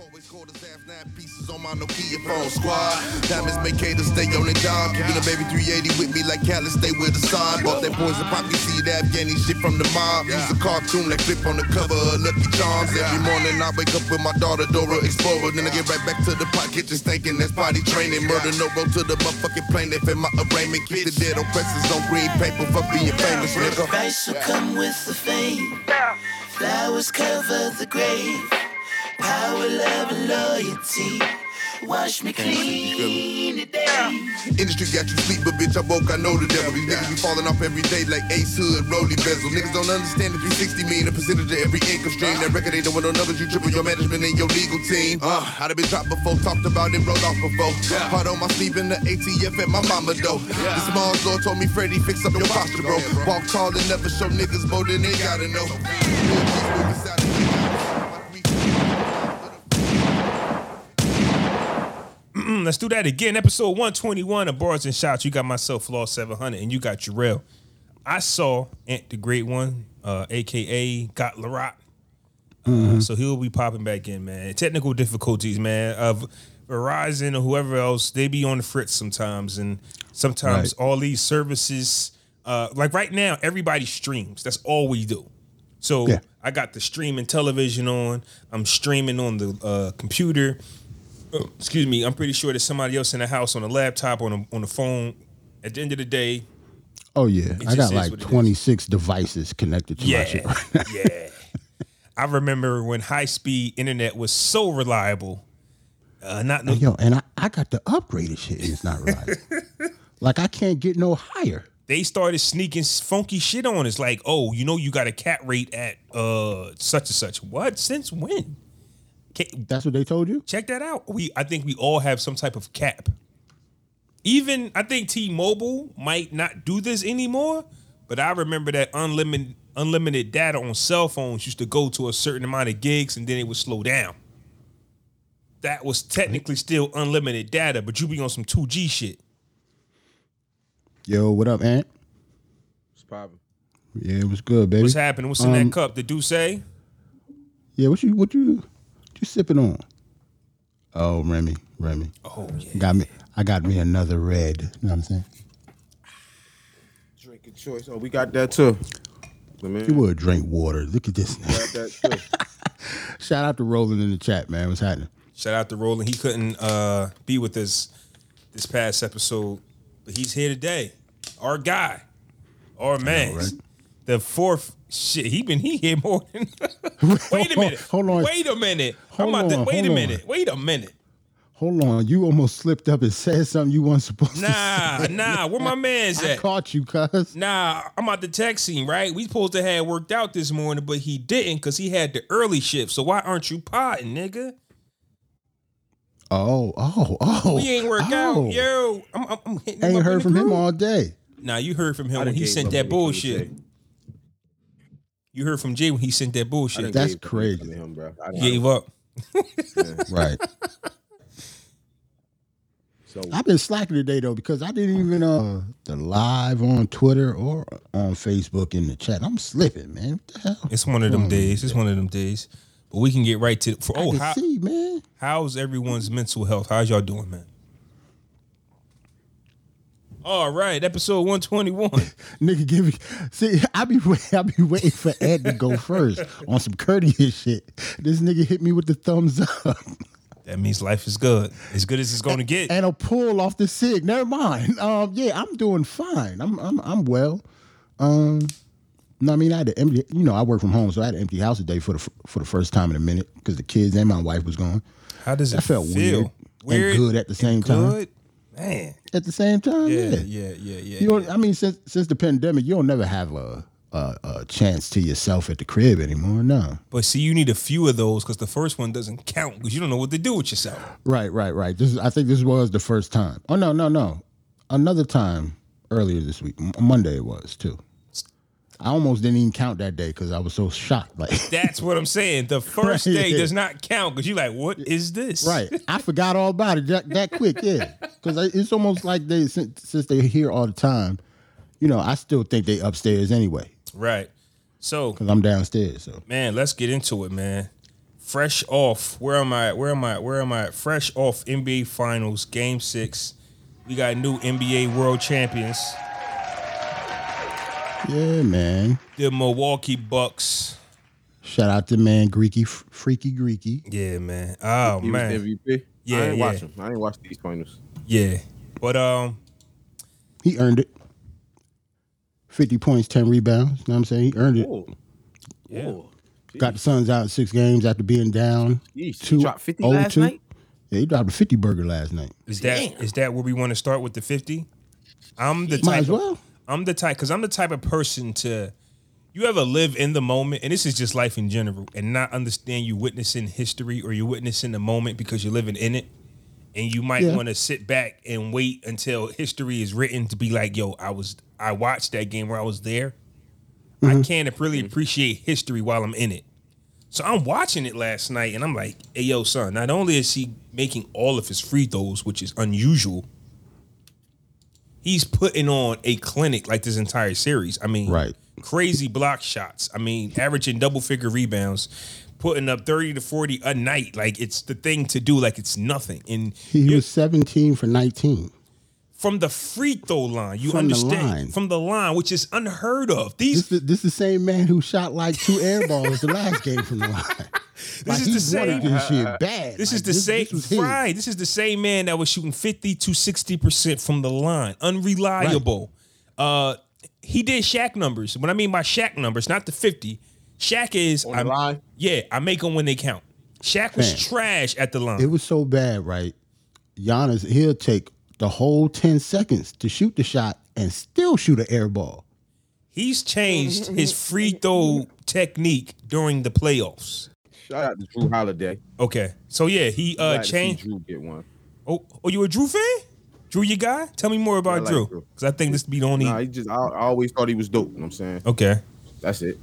Always call his ass nine pieces on my Nokia phone squad. Diamonds make haters stay on their job. Keeping a baby 380 with me like Cali, stay with the side. Bought that poison poppy seed, Afghani shit from the mob. Use a cartoon that clip on the cover of Lucky Charms. Every morning I wake up with my daughter Dora Explorer. Then I get right back to the pot kitchen stinking. That's potty training. Murder no road to the motherfucking plane. If in my arraignment, keep the dead on presses on green paper for being famous, nigga. Price will come with the fame. Flowers cover the grave. Power, love, and loyalty. Wash me clean today. Industry got you sleep, but bitch, I woke, I know the devil. These niggas be falling off every day like Ace Hood, Rolly Bezel. Niggas don't understand the 360 mean a percentage of every income stream. That record ain't doing no numbers, you triple your management and your legal team. Uh, I'd have been dropped before, talked about it, rolled off before. Hard on my sleeve in the ATF at my mama though. The small store told me, Freddie, fix up your posture, bro. Walk tall and never show niggas more than they gotta know. Mm, let's do that again. Episode 121 of Bars and Shots. You got myself, Flaw 700, and you got Jarrell. I saw Ant the Great One, uh, aka Got Larock. Uh, so he'll be popping back in, man. Technical difficulties, man. Of Verizon or whoever else, they be on the fritz sometimes, and sometimes Right. all these services, uh, like right now, everybody streams. That's all we do. So Yeah. I got the streaming television on. I'm streaming on the uh, computer. Excuse me. I'm pretty sure there's somebody else in the house on a laptop on a, on the phone. At the end of the day, Oh yeah, I got like what it is. 26 devices connected to my shit. yeah, yeah. I remember when high speed internet was so reliable. Uh, not no, Yo, and I, I got the upgraded shit, and it's not right. like I can't get no higher. they started sneaking funky shit on us. Like, oh, you know, you got a cat rate at uh such and such. What? Since when? Ca- That's what they told you. check that out. We I think we all have some type of cap. Even I think T-Mobile might not do this anymore, but I remember that unlimited unlimited data on cell phones used to go to a certain amount of gigs and then it would slow down. That was technically still unlimited data, but you be on some 2G shit. Yo, what up, Ant? It's popping. Yeah, it was good, baby. What's happening? What's in Um, that cup? Did you say? Yeah, what you what you what you sipping on? Oh, Remy, Remy. Oh yeah. Got me. I got me another red. You know what I'm saying? Drink of choice. Oh, we got that too. The man. You would drink water. Look at this. got that too. Shout out to Roland in the chat, man. What's happening? Shout out to Roland. He couldn't uh, be with us this past episode, but he's here today. Our guy, our man, right? The fourth shit. He been he here more than. wait a minute. Hold on. Wait a minute. Hold I'm about to on, wait a hold on. minute. Wait a minute. Hold on, you almost slipped up and said something you weren't supposed to. Nah, say. nah. Nah, where my man's I at? caught you, cuz. Nah, I'm at the text scene, right? We supposed to have worked out this morning, but he didn't because he had the early shift. So why aren't you potting, nigga? Oh, oh, oh. We ain't worked oh. out. Yo, I'm, I'm, I'm hitting I him ain't up in heard the from him all day. Nah, you heard from him I when he sent that on what he bullshit. said. You heard from Jay when he sent that bullshit. That's crazy. on Him, bro. I, gave up. Right. So I've been slacking today though because I didn't even uh the live on Twitter or on Facebook in the chat. I'm slipping, man. What the hell? It's one of them days. It's one of them days. But we can get right to for I oh can how, see, man. how's everyone's mental health? How's y'all doing, man? All right, episode 121. Nigga, give me. See, I be I be waiting for Ed to go first on some courteous shit. This nigga hit me with the thumbs up that means life is good. As good as it's gonna get. and a pull off the sig. Never mind. Um, yeah, I'm doing fine. I'm I'm I'm well. Um, no, I mean I had to empty. You know, I work from home, so I had an empty house today for the for the first time in a minute because the kids and my wife was gone How does it that felt feel? weird and good at the same time. Man. at the same time. Yeah, Yeah, yeah, yeah, yeah. You don't. yeah. I mean, since since the pandemic, you don't never have a a, a chance to yourself at the crib anymore. No. But see, you need a few of those because the first one doesn't count because you don't know what to do with yourself. Right, right, right. This is, I think this was the first time. Oh no, no, no. Another time earlier this week, Monday it was too. I almost didn't even count that day because I was so shocked. Like, That's what I'm saying. The first Right, day yeah. does not count because you're like, what is this? right, I forgot all about it that, that quick. Yeah, because it's almost like they since, since they're here all the time. You know, I still think they upstairs anyway Right. So, because I'm downstairs. So man, let's get into it, man. fresh off. Where am I? at? Where am I? at? Where am I? at? Fresh off NBA Finals, Game Six. We got new NBA World Champions, Yeah, man. the Milwaukee Bucks. Shout out to man Greeky, Freaky Greeky. Yeah, man. Oh He man. was MVP. Yeah, I ain't yeah. watch him. I ain't watch these finals. Yeah, but um, He earned it. 50 points, 10 rebounds. You know what I'm saying? He earned it. Oh, Yeah. Got the Suns out in six games after being down. Yeesh, Two, he dropped 50 oh, last two. night. Yeah, he dropped a 50 burger last night. is that is that where we want to start with the fifty? I'm the Might type. as of- well. I'm the type because I'm the type of person to. You ever live in the moment, and this is just life in general, and not understand you witnessing history or you're witnessing the moment because you're living in it, and you might Yeah. want to sit back and wait until history is written to be like, "Yo, I was, I watched that game where I was there." I mm-hmm. can't really mm-hmm. appreciate history while I'm in it. So I'm watching it last night, and I'm like, "Hey, yo, son! Not only is he making all of his free throws, which is unusual, he's putting on a clinic like this entire series. I mean, Right. crazy block shots. I mean, averaging double figure rebounds, putting up 30 to 40 a night. Like it's the thing to do, like it's nothing. And He was 17 for 19. From the free throw line, you From the understand line. from the line, which is unheard of. These This is this the same man who shot like two air balls the last game from the line. Like, is the same- this shit bad. This Like, is the same was his. right. This is the same man that was shooting 50 to 60% from the line. Unreliable. Uh he did Shaq numbers. What I mean by Shaq numbers, not the 50. Shaq is On the I'm- line? Yeah, I make them when they count. Shaq was Man. trash at the line. It was so bad, right? Giannis, he'll take the whole 10 seconds to shoot the shot and still shoot an air ball. He's changed his free throw technique during the playoffs. Shout out to Jrue Holiday. Okay. So yeah, he uh Glad to see changed Jrue get one. Oh, oh, you a Jrue fan? Jrue, your guy? Tell me more about I like Jrue, Jrue. because I think this be the only. Nah, he just I, I always thought he was dope. You know what I'm saying? Okay, That's it.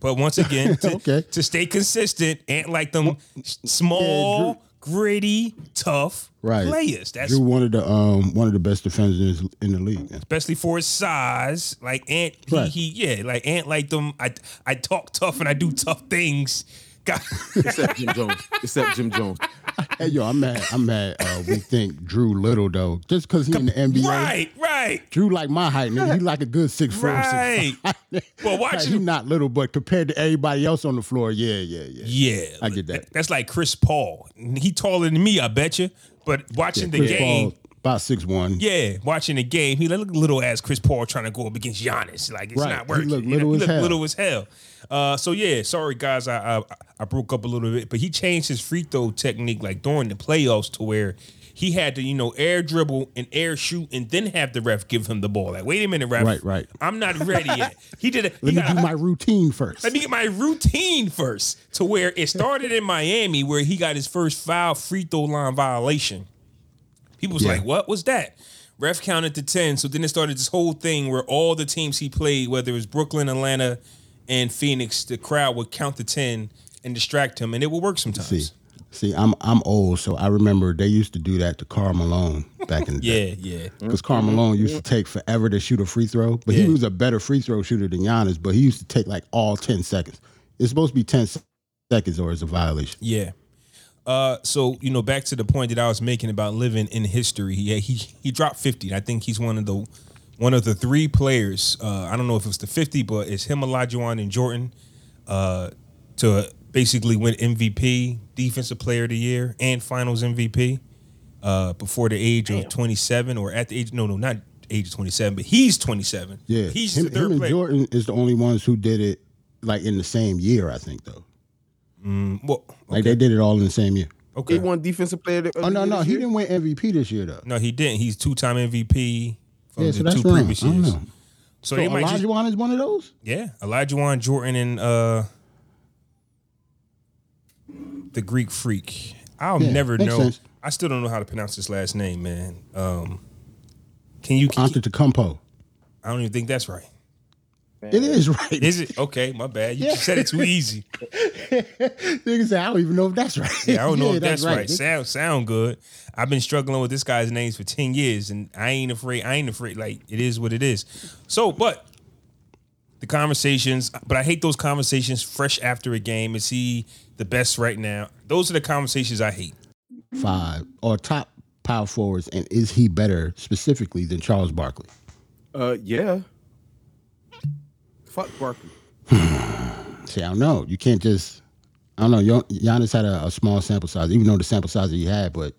but once again, to, Okay. to stay consistent, and like them s- small, gritty, tough Right. players. That's Jrue one of the um one of the best defenders in the league. especially for his size. Like Ant, he, Right. he yeah, like Ant like them. I I talk tough and I do tough things. God, Except Jim Jones. Except Jim Jones. Hey yo, I'm mad. I'm mad. Uh, we think Jrue little though, just because he in the NBA. right, right. Jrue like my height, nigga. He like a good six four, Right. Well, watch Like, him- he not little, but compared to everybody else on the floor, yeah, yeah, yeah. Yeah, I get that. That's like Chris Paul. He taller than me, I bet you. But watching the Chris game, Paul, about six one. Yeah, watching the game, he look little as Chris Paul trying to go up against Giannis. Like it's Right. not He working. look You know, little he as look hell. little as hell. Uh, so yeah, sorry guys, I, I I broke up a little bit, but he changed his free throw technique like during the playoffs to where he had to you know air dribble and air shoot and then have the ref give him the ball. Like wait a minute, ref, Right, right. I'm not ready yet. He did it. Let me do my routine first. Let me get my routine first to where it started in Miami, where he got his first foul free throw line violation. People was Yeah. like, "What was that?" Ref counted to ten, so then it started this whole thing where all the teams he played, whether it was Brooklyn, Atlanta, and Phoenix, the crowd would count to ten and distract him, and it would work sometimes. see, see, I'm I'm old, so I remember they used to do that to Karl Malone back in the day. Yeah, yeah. Because Karl Malone used to take forever to shoot a free throw, but Yeah. he was a better free throw shooter than Giannis. But he used to take like all ten seconds. It's supposed to be ten seconds, or it's a violation. Yeah. Uh, so you know, back to the point that I was making about living in history. Yeah, he he dropped fifty. I think he's one of the one of the three players. Uh, I don't know if it's the fifty, but it's him, Olajuwon, and Jordan uh, to basically win MVP, Defensive Player of the Year, and Finals MVP uh, before the age of twenty seven, or at the age no no not age of twenty seven, but he's twenty seven. Yeah, he's him, the third him and player. Jordan is the only ones who did it like in the same year. I think though, Well, like they did it all in the same year. okay. He won defensive player. Of the Oh no, year no, this he year? didn't win MVP this year though. No, he didn't. He's two time MVP from Yeah, the so that's two wrong. previous I don't years. know. So, So they might just Olajuwon is one of those. Yeah, Elijah Jordan, and uh the Greek Freak. I'll Yeah, never makes know. sense. I still don't know how to pronounce his last name, man. Um Can you? Can, Antetokounmpo. I don't even think that's right. It is right. Is it okay? My bad. You just said it too easy. Nigga say I don't even know if that's right. Yeah, I don't know if that's that's right. Sound sound good. I've been struggling with this guy's names for ten years, and I ain't afraid. I ain't afraid. Like it is what it is. So, but the conversations, but I hate those conversations fresh after a game. Is he the best right now? Those are the conversations I hate. Five or top power forwards, and is he better specifically than Charles Barkley? Uh, yeah. Fuck Barkley. See, I don't know. You can't just. I don't know. Giannis had a, a small sample size, even though the sample size that he had, but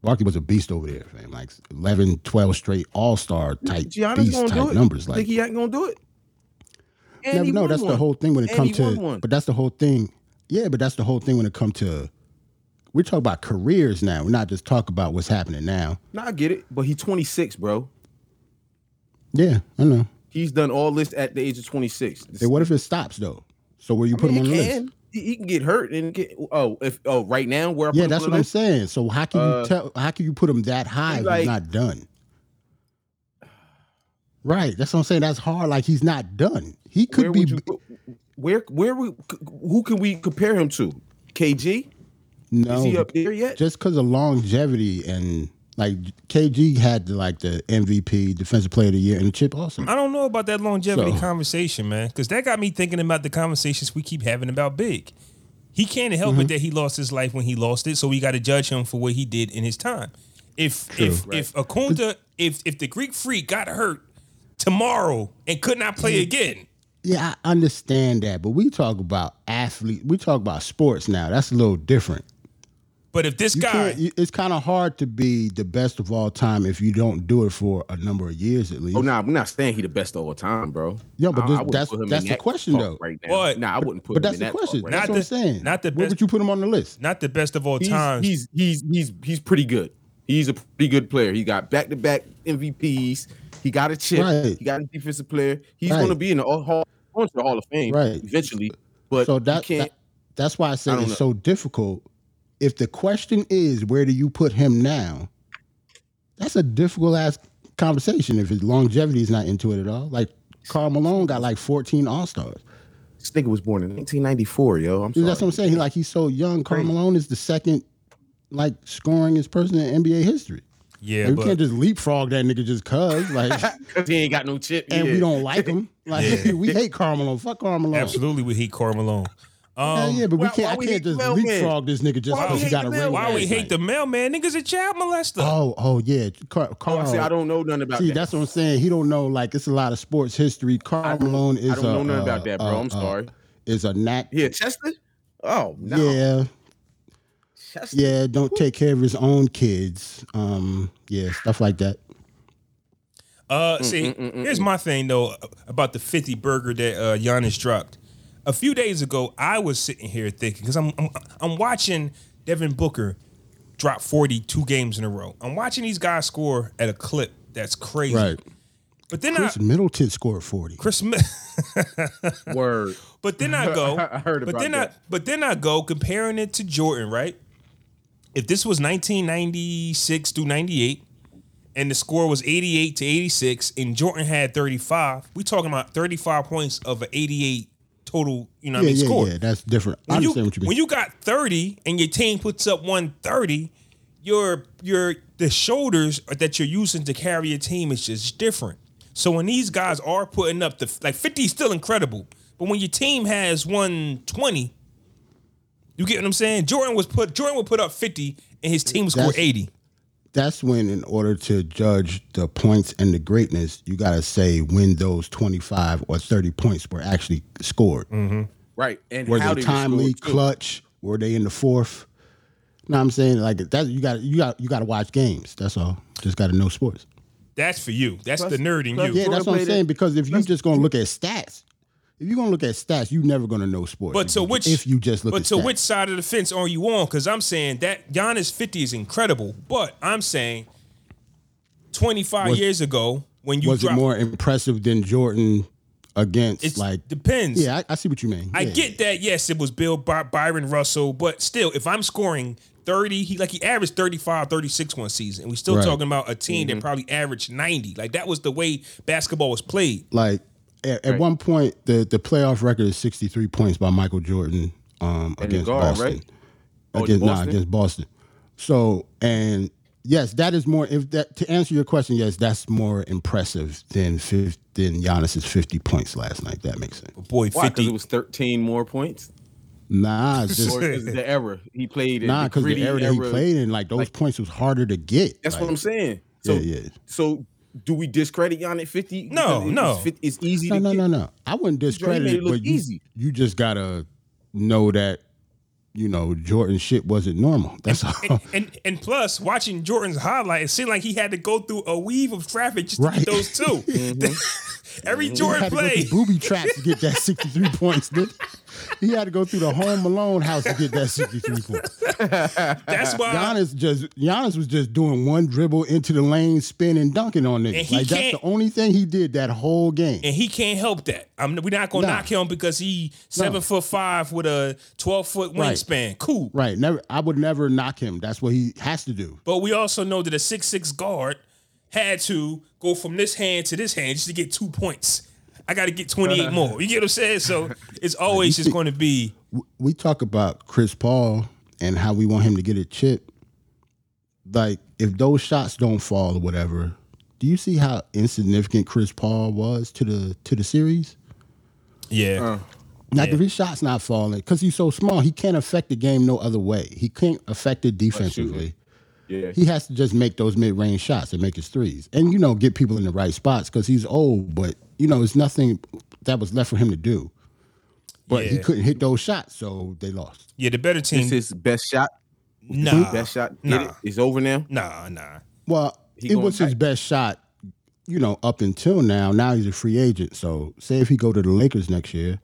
Barkley was a beast over there, fam. Like 11, 12 straight All Star type Giannis beast type it. numbers. Think Like he ain't gonna do it? And never know. That's the whole thing when it comes to. one. But that's the whole thing. Yeah, but that's the whole thing when it comes to. We talk about careers now. We're not just talk about what's happening now. No, I get it, but he's 26, bro. Yeah, I know. He's done all this at the age of 26. Hey, what if it stops though? So where you I put mean, him on he the can. list? He, can get hurt and get. Oh, if oh, right now where I yeah that's what list? I'm saying. So how can Uh, you tell? How can you put him that high if like- he's not done? Right. That's what I'm saying. That's hard. Like he's not done. He could be. you where where we, who can we compare him to? KG? no, Is he up there yet? just because of longevity and like KG had the, like the MVP, Defensive Player of the Year, and the chip also. I don't know about that longevity So- conversation, man, because that got me thinking about the conversations we keep having about Big. He can't help mm-hmm. it that he lost his life when he lost it, so we got to judge him for what he did in his time. If if if Akunta, if if the Greek Freak got hurt tomorrow and could not play again, Yeah, I understand that, but we talk about athlete. We talk about sports now. That's a little different. But if this You guy, it's kind of hard to be the best of all time if you don't do it for a number of years at least. Oh, nah, we're not saying he the best of all time, bro. Yeah, but this- I that's- put him in that's the that question, though. Right now, But- nah, I wouldn't put but him that's in the that question. Talk right That's Not what I'm saying. not the Where would you put him on the list? not the best of all he's, times, He's he's he's he's pretty good. He's a pretty good player. He got back to back MVPs. He got a chip. Right. He got a defensive player. He's Right. going to be in the Hall, going to the Hall of Fame Right. eventually. But so you that, can't. that- that's why I say I it's know. so difficult. If the question is where do you put him now, that's a difficult ass conversation. If his longevity is not into it at all, like Karl Malone got like 14 All Stars. this nigga was born in 1994, yo. I'm sorry. That's what I'm saying. He like he's so young. Karl Malone is the second like scoringest person in NBA history. yeah, Like, we can't just leapfrog that nigga just cause like, Because he ain't got no chip. and yeah. we don't like him. Like we hate Karl Malone. Fuck Karl Malone. absolutely we hate Karl Malone. Hell Um, yeah, but we why- can't. why I we can't just the mailman? leapfrog this nigga just because he hate got a the ring. mailman? why we hate night. the mailman? Niggas a child molester. Oh, oh yeah, Car- Oh, Karl. I, see, I don't know nothing about See, that. that's what I'm saying. He don't know. Like it's a lot of sports history. Karl I Malone is. I don't know a, nothing uh, about that, bro. uh, I'm uh, sorry. Is a nat. Yeah, Chester? Oh, no. Yeah, Chester. yeah. Don't take care of his own kids. Um, yeah, stuff like that. Uh, see, here's my thing though about the 50 burger that uh, Giannis dropped. A few days ago, I was sitting here thinking because I'm, I'm I'm watching Devin Booker drop 42 games in a row. I'm watching these guys score at a clip that's crazy. Right. But then Khris I Middleton scored 40. Khris, Mi- Word. but then I go, I heard but then that. I but then I go comparing it to Jordan, right? If this was 1996 through 98 and the score was 88 to 86 and Jordan had 35, we talking about 35 points of an 88 total, you know what Yeah, I mean, yeah, score. yeah. That's different. I When you, understand what you mean. when you got 30 and your team puts up 130, your your the shoulders that you're using to carry your team is just different. So when these guys are putting up the like 50 is still incredible, but when your team has 120, you get what I'm saying? Jordan was put Jordan would put up 50 and his team would score That's- 80. That's when, in order to judge the points and the greatness, you got to say when those 25 or 30 points were actually scored. Mm-hmm. Right. And Were how they did score, timely, clutch? Were they in the fourth? No, I'm saying like that. You got you got you got to watch games. That's all. Just got to know sports. That's for you. That's Plus- the nerd in plus- you. Yeah, that's what I'm saying. Because if you're just gonna look at stats, if you're gonna look at stats, you're never gonna know sports. But so If- which if you just look but at so stats. which side of the fence are you on? Because I'm saying that Giannis 50 is incredible, but I'm saying 25 Was- years ago when you was it more impressive than Jordan against it's like? depends. Yeah, I, I see what you mean. I Yeah. get that. Yes, it was Bill By- Byron Russell, but still, if I'm scoring 30, he like he averaged 35, 36 one season. And we still Right. talking about a team that mm-hmm. probably averaged 90. Like that was the way basketball was played. like at, at one point the the playoff record is 63 points by Michael Jordan um against guard, Boston. right? Oh, Against nah, Boston? against Boston. So and Yes, that is more. If that to answer your question, yes, that's more impressive than fif- than Giannis's fifty points last night. That makes sense. Boy, Why? Because 50. it was 13 more points. Nah, it's just Or because the error he played in. nah, because the gritty era that he played in, like those like- points was harder to get. That's what I'm saying. So, Yeah, yeah. so do we discredit Giannis 50? No, Because it- no. It's, 50 it's easy No, to no, get. no, no. I wouldn't discredit it, it but you, easy. you just gotta know that you know Jordan shit wasn't normal. That's all. and, and and plus, watching Jordan's highlight, it seemed like he had to go through a weave of traffic just to Right. get those 2 Mm-hmm. Every He Jordan had to go play, booby traps to get that 63 points. Dude. He had to go through the Home Alone house to get that 63 points. that's why. Giannis just Giannis was just doing one dribble into the lane, spinning, dunking on he Like that's the only thing he did that whole game. and he can't help that. I'm, we're not gonna No. knock him because he seven No. foot five with a twelve foot Right. wingspan. Cool. Right. Never I would never knock him. That's what he has to do. But we also know that a six six guard had to go from this hand to this hand just to get two points. I got to get 28 more. You get what I'm saying? So it's always just going to be we talk about Chris Paul and how we want him to get a chip. Like, if those shots don't fall or whatever, do you see how insignificant Chris Paul was to the to the series? yeah. Uh. Like, Yeah. if his shot's not falling, because he's so small, he can't affect the game no other way. He can't affect it defensively. Yeah. He has to just make those mid range shots and make his threes, and you know, get people in the right spots because he's old. But you know, it's nothing that was left for him to do. But he couldn't hit those shots, so they lost. Yeah, the better This team. is his best shot. Nah. Best shot. Get Nah. it? It's over now. Nah, nah. Well, He it going was his best shot, you know, up until now. Now he's a free agent. So, say if he go to the Lakers next year,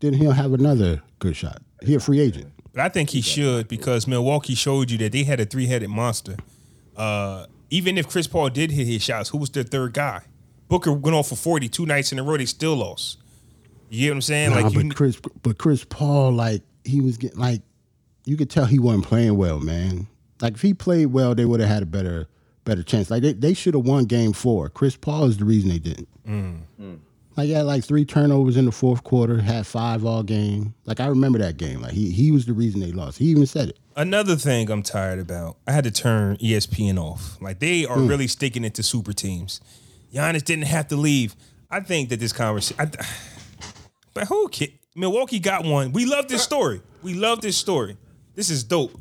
then he'll have another good shot. He a free agent. But I think he should because Milwaukee showed you that they had a three headed monster. Uh, even if Chris Paul did hit his shots, who was their third guy? Booker went off for 40 two nights in a row. They still lost. You get what I'm saying? Nah, like you, but Chris, but Chris Paul, like he was getting like, you could tell he wasn't playing well, man. Like if he played well, they would have had a better, better chance. Like they, they should have won Game Four. Chris Paul is the reason they didn't. Like he had like three turnovers in the fourth quarter, had five all game. Like I remember that game. Like he he was the reason they lost. He even said it. Another thing I'm tired about. I had to turn ESPN off. Like they are hmm. really sticking it to super teams. Giannis didn't have to leave. I think that this conversation. But who? ca- Milwaukee got one. We love this story. We love this story. This is dope.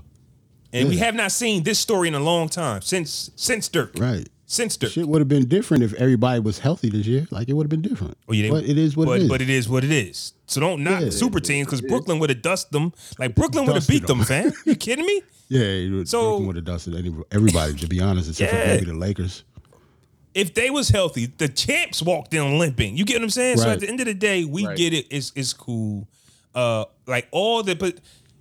And we have not seen this story in a long time since since Dirk. Right. Since Dirk. Shit would have been different if everybody was healthy this year. Like it would have been different. Well, yeah, but it is what but, it is. But it is what it is. So don't knock Yeah, the super teams because Brooklyn would have dusted them. Like Brooklyn would have beat them, fam. You kidding me? yeah, So- so would have dusted everybody. To be honest, except Yeah. for maybe the Lakers. if they was healthy, the champs walked in limping. You get what I'm saying? So at the end of the day, we Right. get it. It's it's cool. Uh, like all the but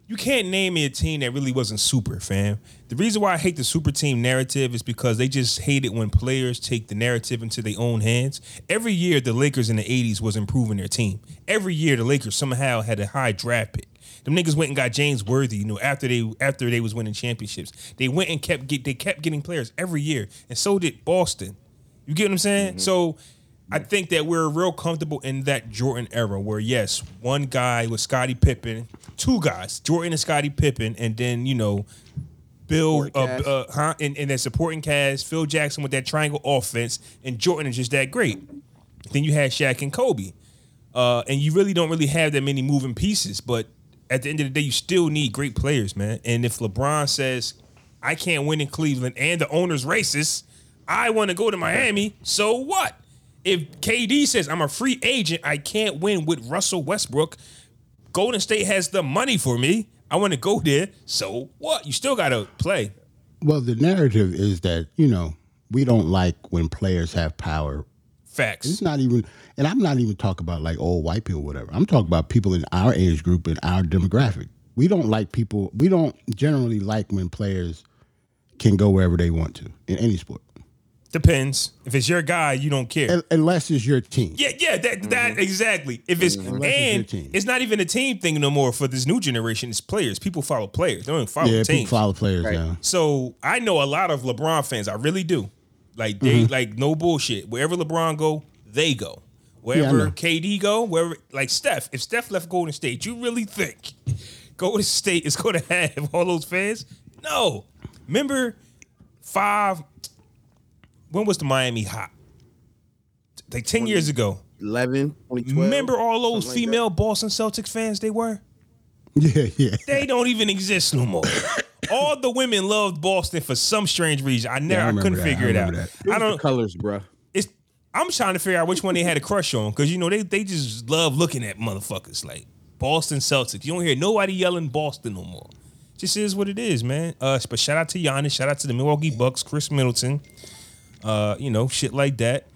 you can't name me a team that really wasn't super, fam. The reason why I hate the super team narrative is because they just hate it when players take the narrative into their own hands. Every year, the Lakers in the '80s was improving their team. Every year, the Lakers somehow had a high draft pick. Them niggas went and got James Worthy, you know, after they after they was winning championships. They went and kept get they kept getting players every year, and so did Boston. You get what I'm saying? Mm-hmm. So I think that we're real comfortable in that Jordan era where yes, one guy was Scottie Pippen, two guys, Jordan and Scottie Pippen, and then you know Bill uh, uh huh and, and that supporting cast, Phil Jackson with that triangle offense, and Jordan is just that great. Then you had Shaq and Kobe. Uh, and you really don't really have that many moving pieces, but at the end of the day, you still need great players, man. And if LeBron says, I can't win in Cleveland and the owner's racist, I want to go to Miami, so what? If KD says I'm a free agent, I can't win with Russell Westbrook, Golden State has the money for me. I want to go there, so what? You still got to play. Well, the narrative is that you know we don't like when players have power. Facts. It's not even, and I'm not even talking about like old white people, or whatever. I'm talking about people in our age group and our demographic. We don't like people. We don't generally like when players can go wherever they want to in any sport, Depends. If it's your guy, you don't care. Un- unless it's your team. Yeah, yeah, that that exactly. If it's Unless it's your and team. it's not even a team thing no more for this new generation. It's players. People follow players. They don't follow Yeah, teams. people follow players now. So I know a lot of LeBron fans. I really do. Like they Mm-hmm. like no bullshit. Wherever LeBron go, they go. Wherever know. KD go, wherever like Steph. If Steph left Golden State, you really think Golden State is going to have all those fans? No. Remember five. When was the Miami hot? Like ten years ago. 11, 2012. Remember all those something like female Boston Celtics fans they were? Yeah, yeah. They don't even exist no more. all the women loved Boston for some strange reason. I never, I I, couldn't that. figure I it out. remember that. I It was the don't. colors, bro. It's. I'm trying to figure out which one they had a crush on because you know they they just love looking at motherfuckers like Boston Celtics. You don't hear nobody yelling Boston no more. Just is what it is, man. Uh, but shout out to Giannis, shout out to the Milwaukee Bucks, Khris Middleton. Uh, you know, shit like that.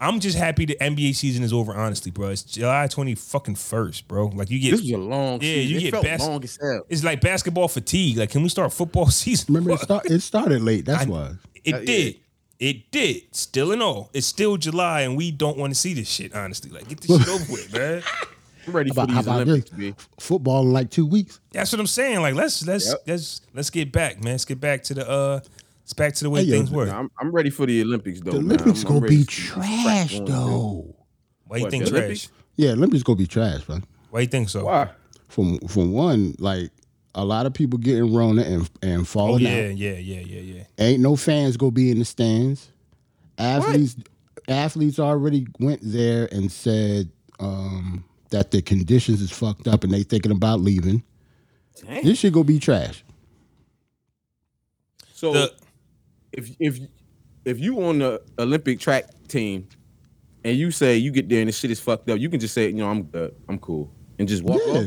I'm just happy the NBA season is over. Honestly, bro, it's July twenty fucking first, bro. Like you get This was a long Yeah, season. you it get felt bas- long as hell. it's like basketball fatigue. Like, can we start football season? Remember, it, start, it started late. That's I- why. It Uh, yeah. did. It did. Still in all. It's still July, and we don't want to see this shit. Honestly, like get this shit over with, man. I'm ready How for about, these Olympics, this? Football in like two weeks. That's what I'm saying. Like, let's let's Yep. let's let's get back, man. Let's get back to the uh, let's back to the way Hey, yo, things were. Nah, I'm, I'm ready for the Olympics, though. The. Olympics I'm- I'm gonna ready be to trash crap going through. though. Why you What, think trash? Olympics? Yeah, Olympics gonna be trash, man. Why you think so? Why? From from one, like a lot of people getting Rona and and Oh falling yeah, out. yeah, yeah, yeah, yeah. Ain't no fans gonna be in the stands. Athletes athletes already went there and said um, that the conditions is fucked up and they thinking about leaving. Dang. This shit gonna be trash. So The- if if if you on the Olympic track team and you say you get there and the shit is fucked up, you can just say, you know, I'm good, I'm cool, and just walk Yeah. off.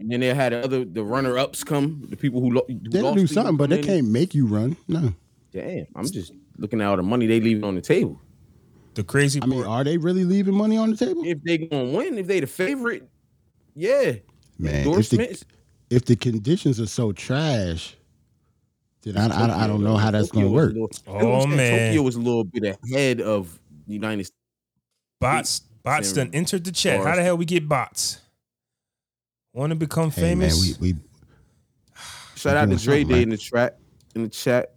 And then they had the other the runner ups come, the people who, lo- who They'll lost do something, but they can't make you run. No. Damn, I'm just looking at all the money they leaving on the table. The crazy I mean, are they really leaving money on the table? If they gonna win, if they the favorite, yeah, Man, if the, if the conditions are so trash, then I, I, I don't know how that's Tokyo gonna work. little- Oh, that's what I'm saying. man. Tokyo was a little bit ahead of the United States. bots, bots done entered the chat. How the hell we get bots? Want to become Hey man, famous? we, we Shout out to doing Dre Day man. in the track in the chat.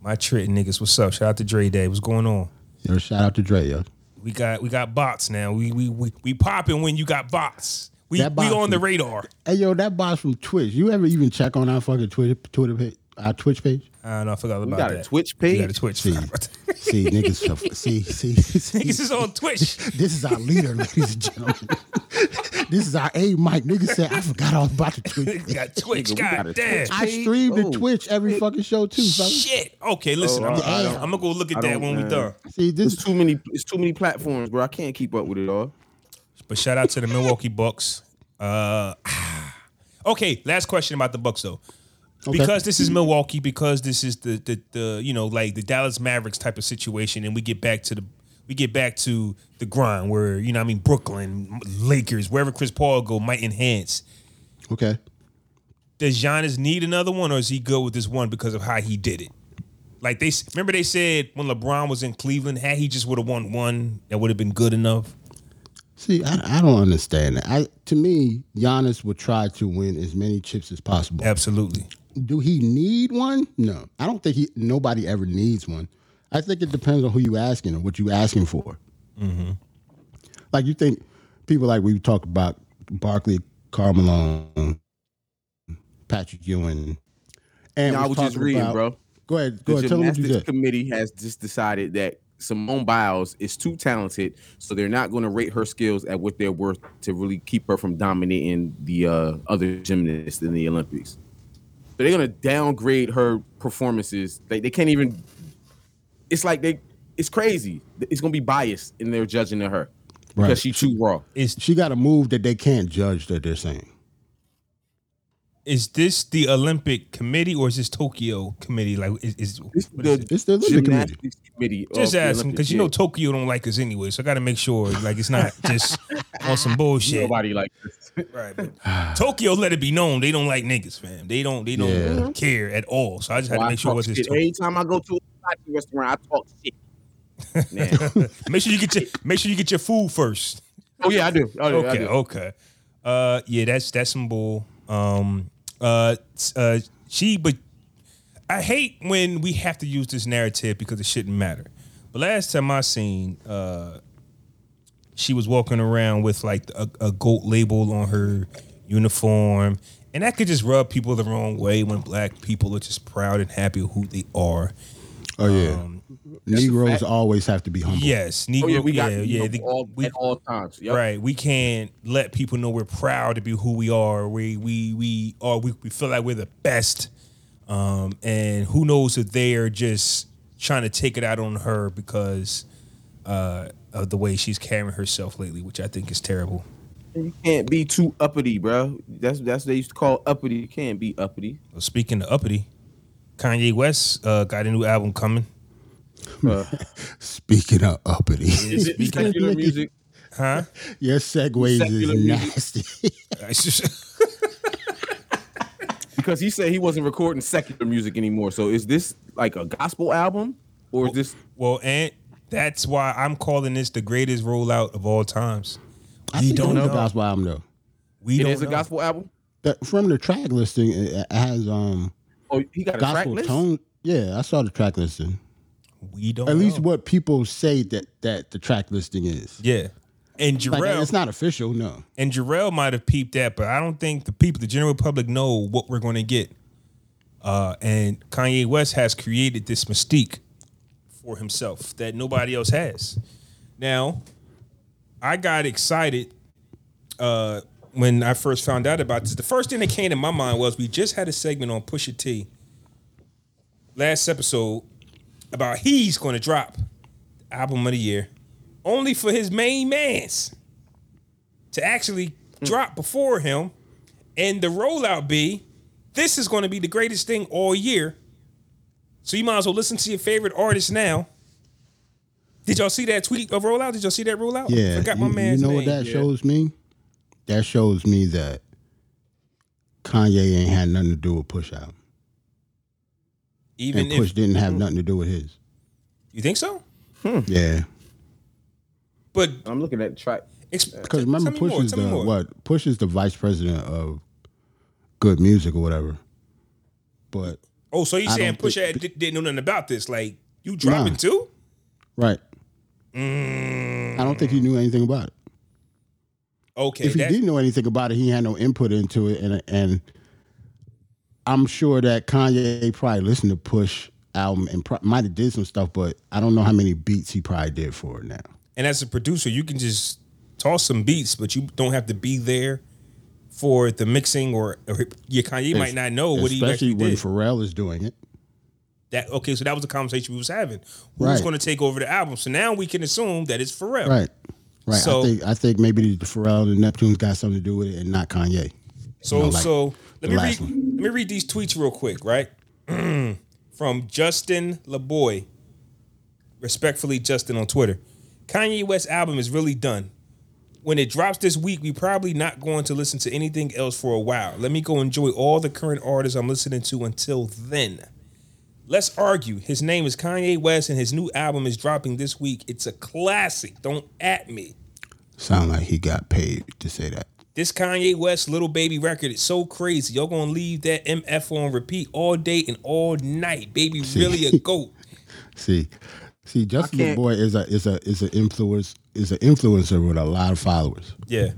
My trick niggas, what's up? Shout out to Dre Day. What's going on? yo, shout out to Dre, yo. We got we got bots now. We we we, we popping when you got bots. We That we bot on the from- radar. Hey yo, that boss from Twitch. You ever even check on our fucking Twitter Twitter page, our Twitch page? I don't know. I forgot about We got that. a Twitch We page. got a Twitch. See. See, niggas, so- see, see, see. Niggas is on Twitch. This is our leader, ladies and gentlemen. this is our A Mike. Niggas said I forgot all about the Twitch. We got Twitch. Nigga, we got God a damn. Twitch. I stream Oh, the Twitch every fucking show too, fella. Shit. Okay, oh, listen. Oh, I'm, I- I don't- I'm gonna go look at I that don't, when we man. done. See, There's this too many. It's too many platforms, bro. I can't keep up with it all. But shout out to the Milwaukee Bucks. Uh, okay, last question about the Bucks though. Okay. Because this is Milwaukee, because this is the, the the you know like the Dallas Mavericks type of situation, and we get back to the we get back to the grind where you know what I mean Brooklyn, Lakers, wherever Chris Paul go might enhance. okay. Does Giannis need another one, or is he good with this one because of how he did it? Like they remember they said when LeBron was in Cleveland, had he just would have won one, that would have been good enough. See, I, I don't understand that. I to me, Giannis would try to win as many chips as possible. Absolutely. Do he need one? No, I don't think he. Nobody ever needs one. I think it depends on who you asking or what you asking for. Mm-hmm. Like you think people like we talk about Barkley, Carmelo, Patrick Ewing, and Now, I was just reading, about- bro. Go ahead, The go ahead. Tell them what you said. committee has just decided that Simone Biles is too talented, so they're not going to rate her skills at what they're worth to really keep her from dominating the uh, other gymnasts in the Olympics. So they're going to downgrade her performances. They, they can't even. It's like they. It's crazy. It's going to be biased in their judging of her because she's too raw. Is She got a move that they can't judge that they're saying. Is this the Olympic committee or is this Tokyo committee? Like, is, is It's what is the it? It's the Olympic committee. gymnastics committee. of just the asking because you know Tokyo don't like us anyway, so I got to make sure like it's not just on some bullshit. nobody like this. Right, but Tokyo let it be known they don't like niggas, fam. They don't they don't Yeah. care at all. So I just had to Well, I make sure talk what's this. shit. Every time I go to a hibachi restaurant, I talk shit. Nah. Make sure you get your make sure you get your food first. oh yeah, I do. I do. I Okay, do. okay. Uh, yeah, that's that's some bull. Um, uh, uh, she, but I hate when we have to use this narrative because it shouldn't matter. But last time I seen, uh, she was walking around with like a, a goat label on her uniform, And that could just rub people the wrong way when black people are just proud and happy who they are. Oh yeah. Um, Negroes always have to be humble. Yes, Oh, Negro. yeah, we yeah, got yeah. you know, the- all, we- at all times. Yep. Right. We can't let people know we're proud to be who we are. We we we are we, we feel like we're the best. Um, and who knows if they are just trying to take it out on her because uh, of the way she's carrying herself lately, which I think is terrible. You can't be too uppity, bro. That's that's what they used to call uppity. You can't be uppity. Well, speaking of uppity, Kanye West uh, got a new album coming. Uh, Speaking of uppity, is it Speaking of- secular music? Huh? your segues Secular is nasty. Because he said he wasn't recording secular music anymore. So is this like a gospel album, or is this? well, and that's why I'm calling this the greatest rollout of all times. I We don't know. gospel album though. We It don't is a gospel album. That, from the track listing, it it has um Oh, he got a track gospel list. tone. Yeah, I saw the track listing. We don't. At least know. what people say that that the track listing is. Yeah. And Like, it's not official, no. and Jarrell might have peeped that, but I don't think the people, the general public, know what we're going to get. Uh, and Kanye West has created this mystique for himself that nobody else has. Now, I got excited uh, when I first found out about this. The first thing that came to my mind was we just had a segment on Pusha T last episode about he's going to drop album of the year only for his main mans to actually hmm. drop before him. And the rollout be this is going to be the greatest thing all year. So you might as well listen to your favorite artist now. Did y'all see that tweet of rollout? Did y'all see that rollout? Yeah. I forgot my you, man's you know name. what that shows me? That shows me that Kanye ain't had nothing to do with Push out. Even And Push if didn't have mhm. nothing to do with his. you think so hmm. Yeah. but I'm looking at the track. ex- uh, Because remember tell me Push more, is tell the what? Push is the vice president of good music or whatever. But oh so you I saying push think- did, didn't know nothing about this like you dropping Nah. too right. Mm. I don't think he knew anything about it. okay if he that- didn't know anything about it, he had no input into it, and and I'm sure that Kanye probably listened to Push album and pro- might have did some stuff, but I don't know how many beats he probably did for it now. And as a producer, you can just toss some beats, but you don't have to be there for the mixing or, or your Kanye might not know what he did. Especially actually when did. Pharrell is doing it. that okay, so that was the conversation we was having. Who's Right. going to take over the album? So now we can assume that it's Pharrell. Right. Right. So- I think I think maybe the Pharrell and Neptunes got something to do with it and not Kanye. So You know, like so let the me read one. Me read these tweets real quick, right? From Justin LaBoy. Respectfully, Justin on Twitter. Kanye West album is really done. When it drops this week, we probably not going to listen to anything else for a while. Let me go enjoy all the current artists I'm listening to until then. Let's argue. His name is Kanye West and his new album is dropping this week. It's a classic. Don't at me. Sound like he got paid to say that. This Kanye West little baby record is so crazy. Y'all gonna leave that MF on repeat all day and all night. Baby really a goat. See, see, Justin can't- Boy is a is a is an influence is an influencer with a lot of followers. Yeah.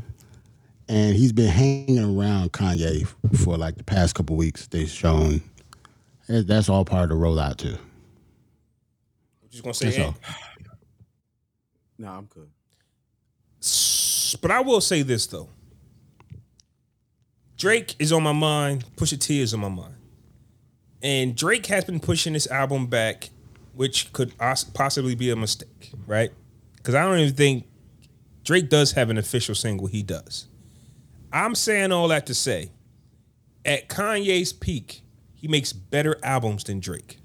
and he's been hanging around Kanye for like the past couple weeks. They've shown that's all part of the rollout too. I'm Just gonna say That's all. Nah, I'm good. But I will say this though. Drake is on my mind. Pusha T is on my mind. And Drake has been pushing this album back, which could possibly be a mistake, right? Because I don't even think Drake does have an official single. He does. I'm saying all that to say, at Kanye's peak, he makes better albums than Drake.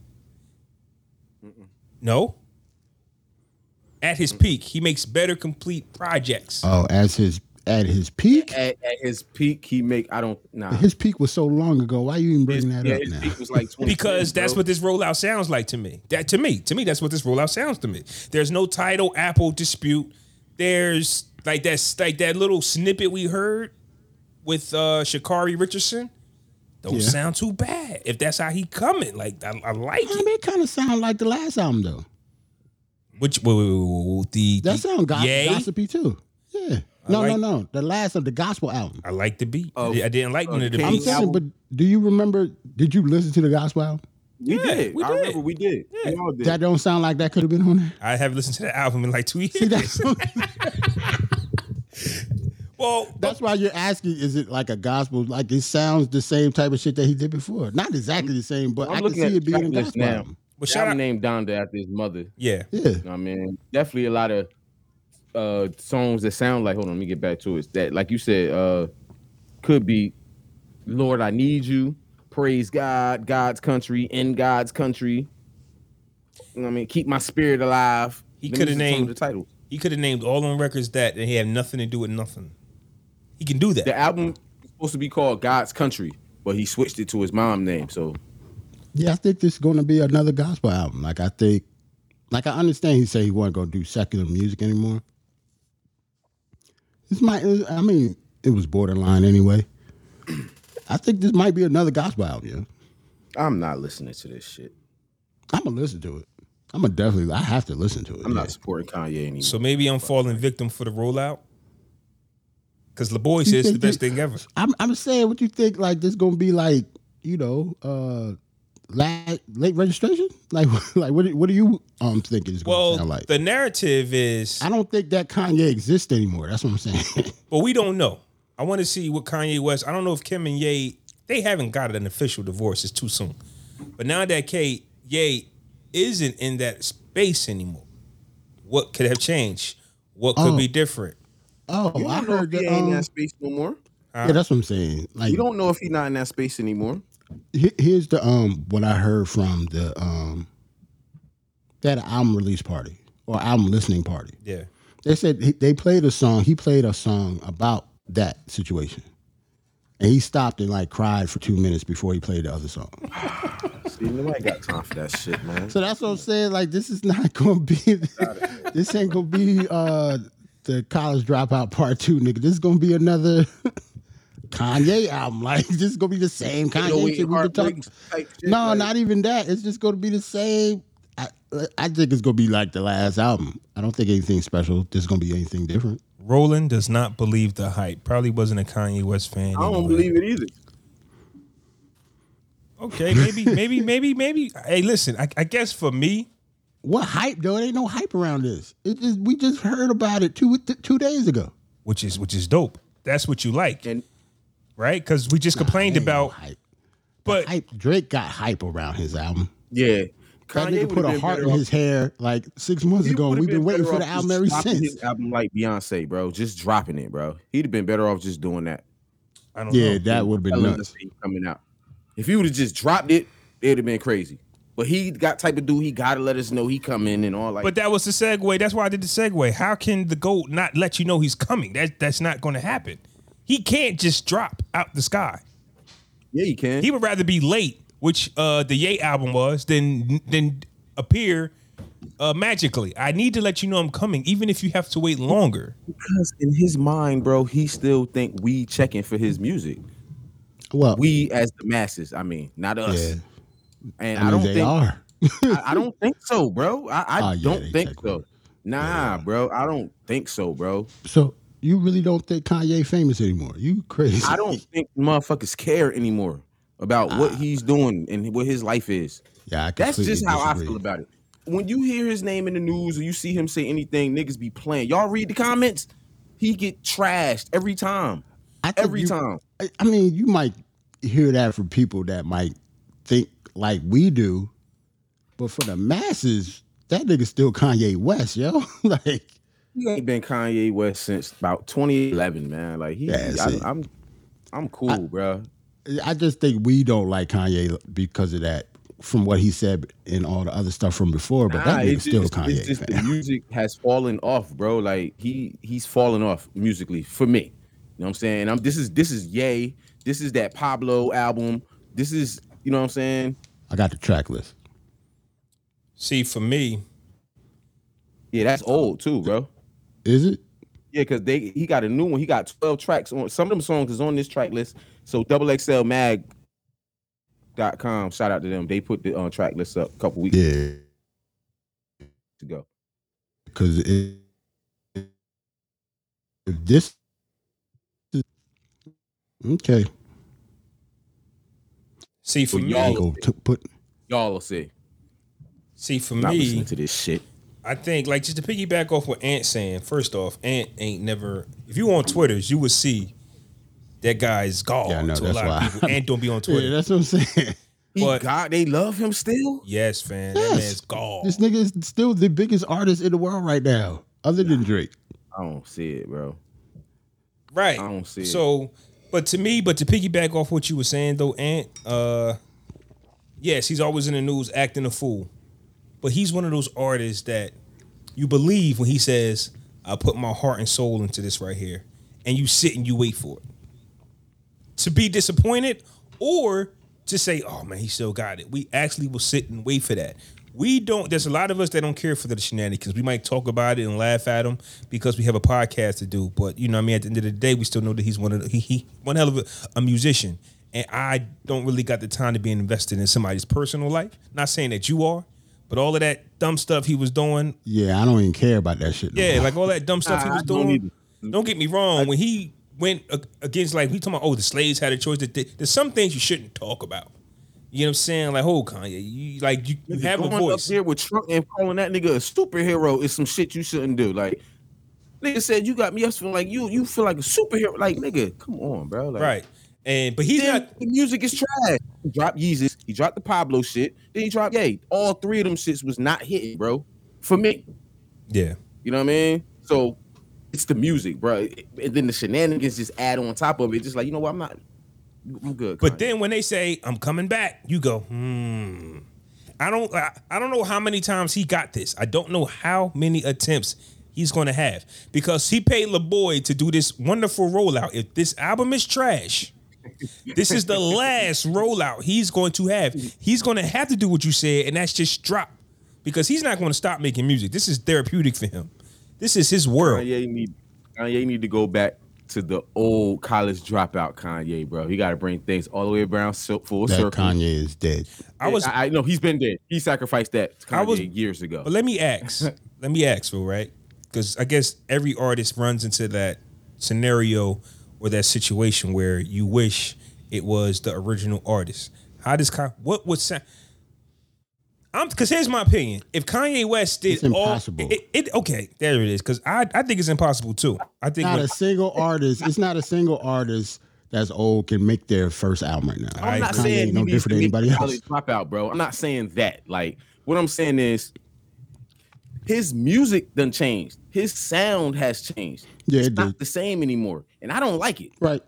No. At his peak, he makes better complete projects. Oh, as his at his peak, At, at his peak, he make I don't nah. his peak was so long ago. Why are you even His, bringing that yeah, up his now? peak was like because that's what this rollout sounds like to me. That to me, to me, that's what this rollout sounds to me. There's no title Apple dispute. There's like that's like that little snippet we heard with uh Sha'Carri Richardson. Don't Yeah. sound too bad. If that's how he coming, like I, I like I it. mean, it kind of sound like the last album though. Which wait, wait, wait, wait, wait, the That the- sound go- Yay? gossipy too. Yeah, I No, like, no, no. The last of the gospel album. I like the beat. Oh, I didn't like none of the the I'm saying, but do you remember? Did you listen to the gospel album? We Yeah, did. we I did. remember we did. Yeah. We all did. That don't sound like that could have been on there. I haven't listened to the album in like two years. See, that's well, that's why you're asking. Is it like a gospel? Like it sounds the same type of shit that he did before. Not exactly the same, but I'm I can looking see at it being a the track list gospel now. album. well, Shout shout out. named Donda after his mother. Yeah, Yeah. I mean, definitely a lot of uh songs that sound like. Hold on, let me get back to it. That, like you said, uh could be "Lord, I Need You," "Praise God," "God's Country," "In God's Country." You know what I mean, "Keep My Spirit Alive." He coulda is some of named- the titles. he could have named all on records that, and he had nothing to do with nothing. He can do that. The album is supposed to be called "God's Country," but he switched it to his mom name. So Yeah, I think this is going to be another gospel album. Like I think, like I understand he said he wasn't going to do secular music anymore. This might, I mean, it was borderline anyway. I think this might be another gospel album. Yeah, I'm not listening to this shit. I'm gonna listen to it. I'm gonna definitely. I have to listen to it. I'm yeah. not supporting Kanye anymore. so maybe I'm falling victim for the rollout. Because LaBoy You says it's the best you- thing ever. I'm I'm saying what you think like this gonna be like you know uh late late registration like like what do- what do you um think it's gonna Well, sound like? the narrative is, I don't think that Kanye exists anymore. That's what I'm saying. but we don't know. I want to see what Kanye West. I don't know if Kim and Ye they haven't got an official divorce. It's too soon. But now that K Ye isn't in that space anymore, what could have changed? What could Oh. be different? oh, You I don't know heard if he that. ain't in Um, that space no more. yeah, that's what I'm saying. Like You don't know if he's not in that space anymore. He- here's the um what I heard from the um that album release party or album listening party. Yeah. They said he, they played a song. He played a song about that situation, and he stopped and like cried for two minutes before he played the other song. See, nobody got time for that shit, man. So that's what I'm saying. Like this is not gonna be. this ain't gonna be uh the college dropout part two, nigga. This is gonna be another Kanye album. Like this is gonna be the same Kanye shit we've been talking. No, not even that. It's just gonna be the same. I, I think it's gonna be like the last album. I don't think anything special. There's gonna be anything different. Roland does not believe the hype. Probably wasn't a Kanye West fan. I don't anyway. believe it either. Okay, maybe, maybe, maybe, maybe. Hey, listen. I, I guess for me, What hype though? There ain't no hype around this. It just we just heard about it two two days ago. which is which is dope. That's what you like, And right? Because we just complained Ain't no about, hype. but hype. Drake got hype around his album. yeah, That Kanye nigga put a heart in off- his hair like six months he ago. and We've been waiting for the album ever since. Album like Beyonce, bro, just dropping it, bro. He'd have been better off just doing that. I don't Yeah, know. that would have been Telling nuts. coming out. If he would have just dropped it, it'd have been crazy. But he got type of dude. He got to let us know he coming and all like. But that was the segue. That's why I did the segue. How can the goat not let you know he's coming? That that's not going to happen. He can't just drop out the sky. yeah, you can. He would rather be late, which uh, the Ye album was, than than appear uh, magically. I need to let you know I'm coming, even if you have to wait longer. because in his mind, bro, he still think we checking for his music. Well, We as the masses. I mean, not us. yeah, And I I, don't they think are. I, I don't think so, bro. I, I Oh, yeah, don't think so. Nah, bro. I don't think so, bro. So you really don't think Kanye famous anymore? You crazy? I don't think motherfuckers care anymore about what ah. he's doing and what his life is. Yeah, I That's just how I feel about it. When you hear his name in the news or you see him say anything, niggas be playing. Y'all read the comments. He get trashed every time. I Every you- time. I- I mean, you might hear that from people that might think like we do, but for the masses, that nigga still Kanye West, yo. like, He ain't been Kanye West since about 2011, man. Like he, Yeah, I, see. I'm, I'm cool, bro. I just think we don't like Kanye because of that. From what he said and all the other stuff from before, but Nah, that nigga still Kanye. it's just the music has fallen off, bro. Like he he's fallen off musically for me. You know what I'm saying? I'm this is this is Ye. This is that Pablo album. This is you know what I'm saying? I got the track list. See, for me, Yeah, that's old too, bro. Is it? Yeah, because they he got a new one. He got 12 tracks on some of them songs is on this track list. So double XL mag dot com. Shout out to them. They put the uh, track list up a couple weeks Yeah, ago. because if this Okay. See for Well, me, y'all- Go to put. Y'all will say. see for Not me, listening to this shit. I think like just to piggyback off what Ant saying. First off, Ant ain't never. If you on Twitters, you would see that guy's gone Yeah, I know, to a that's lot why. of people. Ant don't be on Yeah, Twitter. that's what I'm saying. He But- got they love him still. yes, fam, that Yes. man's gone. This nigga is still the biggest artist in the world right now, other than Drake. I don't see it, bro. Right. I don't see it. So, but to me, but to piggyback off what you were saying though, Ant, uh, yes, he's always in the news acting a fool, but he's one of those artists that you believe when he says, "I put my heart and soul into this right here," and you sit and you wait for it. To be disappointed or to say, "Oh man, he still got it." We actually will sit and wait for that. We don't. There's a lot of us that don't care for the shenanigans. We might talk about it and laugh at them because we have a podcast to do. But you know, what I mean, at the end of the day, we still know that he's one of the, he, he one hell of a, a musician. And I don't really got the time to be invested in somebody's personal life. Not saying that you are, but all of that dumb stuff he was doing, Yeah, I don't even care about that shit. no yeah, more. like all that dumb stuff he was I don't doing. Don't get me wrong. When he went against, like, we talking about, oh, the slaves had a choice. That they- There's some things you shouldn't talk about. You know what I'm saying? Like, oh, Kanye, you like you, you have a Going voice. up here with Trump and calling that nigga a superhero is some shit you shouldn't do. Like, nigga said you got me up feeling like you you feel like a superhero. Like, nigga, come on, bro. Like, Right. And but he's Then not the music is trash. He dropped Yeezus. He dropped the Pablo shit. Then he dropped Ye. All three of them shits was not hitting, bro. For me, Yeah. you know what I mean. So it's the music, bro. And then the shenanigans just add on top of it. Just like you know what, I'm not. I'm good. But Kanye. then when they say I'm coming back, you go, hmm. I don't I, I don't know how many times he got this. I don't know how many attempts he's gonna have. Because he paid LaBoy to do this wonderful rollout. If this album is trash, this is the last rollout he's going to have. He's gonna have to do what you said, and that's just drop. Because he's not gonna stop making music. This is therapeutic for him. This is his world. Kanye need Kanye need to go back to the old college dropout Kanye, bro. He got to bring things all the way around so, full that circle. Kanye is dead. I was I, I know he's been dead. He sacrificed that Kanye I was- years ago. But let me ask. let me ask, Phil, right? Because I guess every artist runs into that scenario or that situation where you wish it was the original artist. How does Kanye, what would sound? I'm because here's my opinion. If Kanye West did It's all, impossible. it, it okay, there it is. Because I I think it's impossible too. I think Not when- a single artist. It's not a single artist that's old can make their first album right now. I I'm not. Kanye saying no different to than anybody the else. college dropout, bro. I'm not saying that. Like, what I'm saying is, his music done changed. His sound has changed. Yeah, it's it not did. the same anymore, and I don't like it. Right.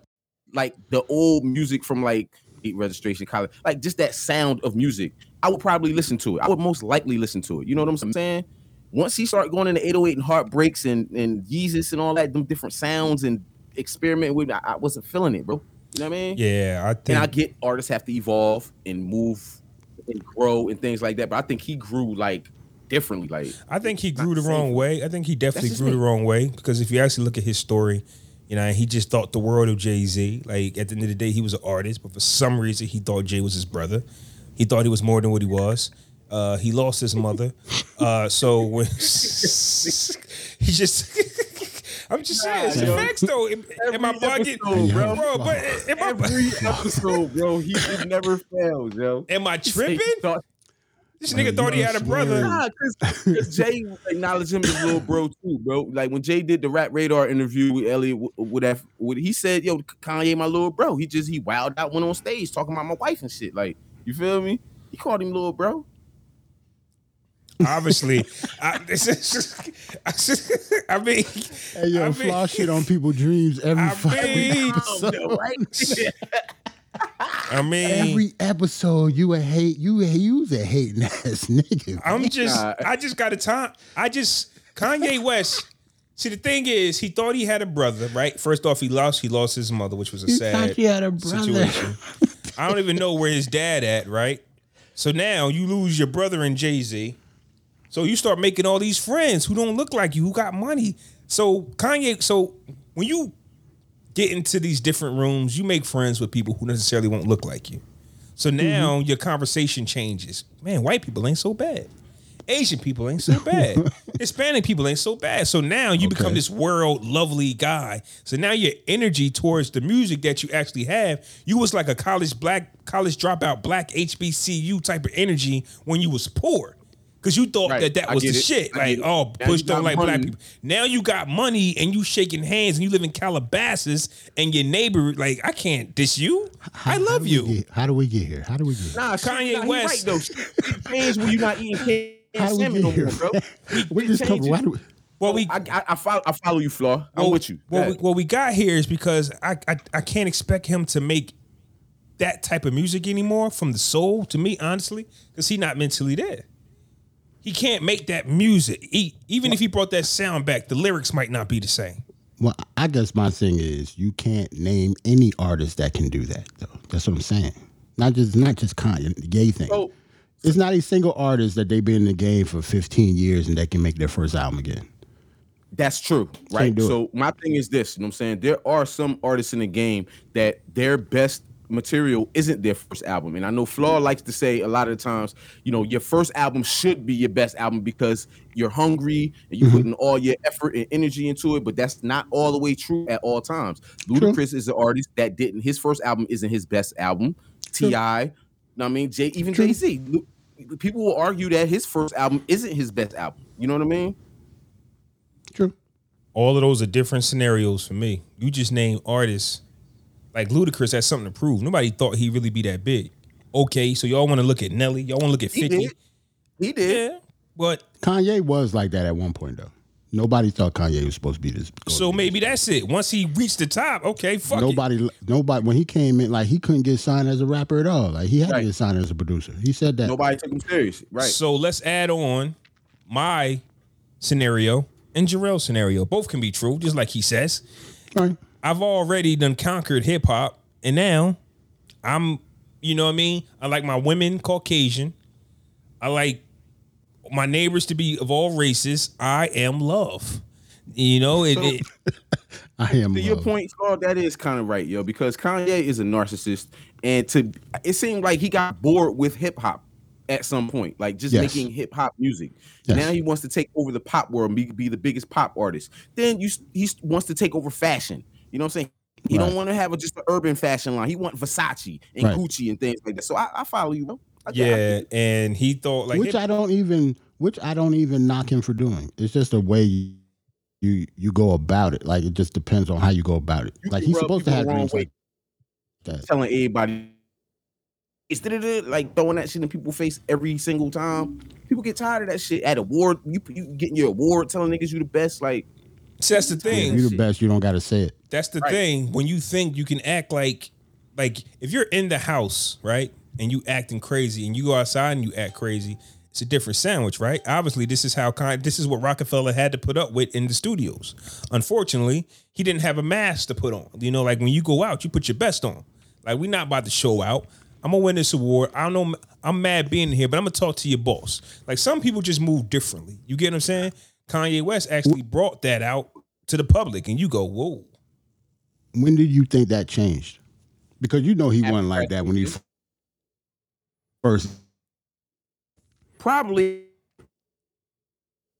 Like the old music from like Beat Registration College, like just that sound of music. I would probably listen to it. I would most likely listen to it. You know what I'm saying? Once he started going into 808 and heartbreaks and and Yeezus and all that, them different sounds and experimenting with, I, I wasn't feeling it, bro. You know what I mean? yeah, I think And I get artists have to evolve and move and grow and things like that, but I think he grew like differently. Like I think he grew the the wrong way. I think he definitely just grew the wrong way because if you actually look at his story, you know, he just thought the world of Jay Z. Like at the end of the day, he was an artist, but for some reason, he thought Jay was his brother. He thought he was more than what he was. Uh, he lost his mother, uh, so when he just. I'm just saying, it's the facts though. Am, am I bugging, bro? bro. but am I, every episode, bro, he never fails, yo. am I tripping? Thought- This nigga thought he had a brother. Nah, because Jay acknowledged him as little bro too, bro. Like when Jay did the Rap Radar interview with Elliott, with that, with, he said, "Yo, Kanye, my little bro." He just he wowed out, went on stage talking about my wife and shit. Like, you feel me? He called him little bro. Obviously, I, this is, I mean, Hey yo, I mean- flaw shit on people's dreams every I fucking mean, episode. I mean, Every episode, you a hate, you a you's a hating ass nigga. I'm just, Nah. I just got a time. I just Kanye West. See, the thing is, he thought he had a brother, right? First off, he lost, he lost his mother, which was a He sad thought he had a brother. situation. I don't even know where his dad at, right? So now you lose your brother and Jay Z. So you start making all these friends who don't look like you, who got money. So Kanye, so when you get into these different rooms, you make friends with people who necessarily won't look like you. So mm-hmm. now your conversation changes. Man, white people ain't so bad. Asian people ain't so bad. Hispanic people ain't so bad. So now you become this world lovely guy. So now your energy towards the music that you actually have, you was like a college black college dropout black HBCU type of energy when you was poor. Cause you thought Right. that that was the it. shit. I Like, get it. oh, Now Bush don't got like black people. Now you got money and you shaking hands and you live in Calabasas and your neighbor, like, I can't diss you. I love do you. get- how do we get here? How do we get here? Nah, Kanye nah, West. Right, though. Shit change when you're not eating canned How do we salmon get no more, bro. we just come. Why do we? Well, we I, I, I follow. I follow you, Flaw. I'm well, with you. What we, what we got here is because I, I I can't expect him to make that type of music anymore from the soul. To me, honestly, because he not mentally there. He can't make that music. He, even if he brought that sound back, the lyrics might not be the same. Well, I guess my thing is you can't name any artist that can do that. Though that's what I'm saying. Not just not just Kanye, the gay thing. So- it's not a single artist that they've been in the game for 15 years and they can make their first album again. That's true, right? do it. So my thing is this, you know what I'm saying? There are some artists in the game that their best material isn't their first album. And I know Flaw likes to say a lot of the times, you know, your first album should be your best album because you're hungry and you're putting all your effort and energy into it, but that's not all the way true at all times. Ludacris is an artist that didn't his first album isn't his best album. T.I., know what I mean, Jay even Jay-Z. People will argue that his first album isn't his best album. You know what I mean? True. All of those are different scenarios for me. You just name artists like Ludacris has something to prove. Nobody thought he'd really be that big. Okay, so y'all want to look at Nelly, y'all want to look at He 50. did. He did. Yeah. But Kanye was like that at one point though. Nobody thought Kanye was supposed to be this. so maybe that's it. Once he reached the top, okay, fuck it. nobody, nobody. When he came in, like he couldn't get signed as a rapper at all. Like he had Right. to get signed as a producer. He said that. Nobody took him serious. Right. So let's add on my scenario and Jarrell's scenario. Both can be true, just like he says. Right. I've already done conquered hip hop, and now I'm, you know what I mean? I like my women Caucasian. I like my neighbors to be of all races. I am love. You know, it, it I am. to your love. point, Carl, that is kind of right, yo, because Kanye is a narcissist, and to it seemed like he got bored with hip hop at some point, like just Yes. making hip hop music. Yes. Now he wants to take over the pop world, and be, be the biggest pop artist. Then you he wants to take over fashion. You know what I'm saying? He Right. don't want to have a, just an urban fashion line. He want Versace and Right. Gucci and things like that. So I, I follow you, bro. I get- I yeah, and he thought like which hip- I don't even, which I don't even knock him for doing. It's just a way you you, you go about it. Like it just depends on how you go about it. Like he's supposed to have the wrong dreams way. like that. telling everybody it's like throwing that shit in people's face every single time. People get tired of that shit. At award, you you getting your award, telling niggas you the best. Like See, that's the If thing. you're the best, you don't got to say it. That's the Right. thing. When you think you can act like, like if you're in the house, right, and you acting crazy, and you go outside and you act crazy, it's a different sandwich, right? Obviously, this is how kind. This is what Roc-A-Fella had to put up with in the studios. Unfortunately, he didn't have a mask to put on. You know, like when you go out, you put your best on. Like we're not about to show out. I'm gonna win this award. I don't know. I'm mad being here, but I'm gonna talk to your boss. Like some people just move differently. You get what I'm saying? Kanye West actually brought that out to the public, and you go, whoa. When did you think that changed? Because you know he wasn't like that when he first. probably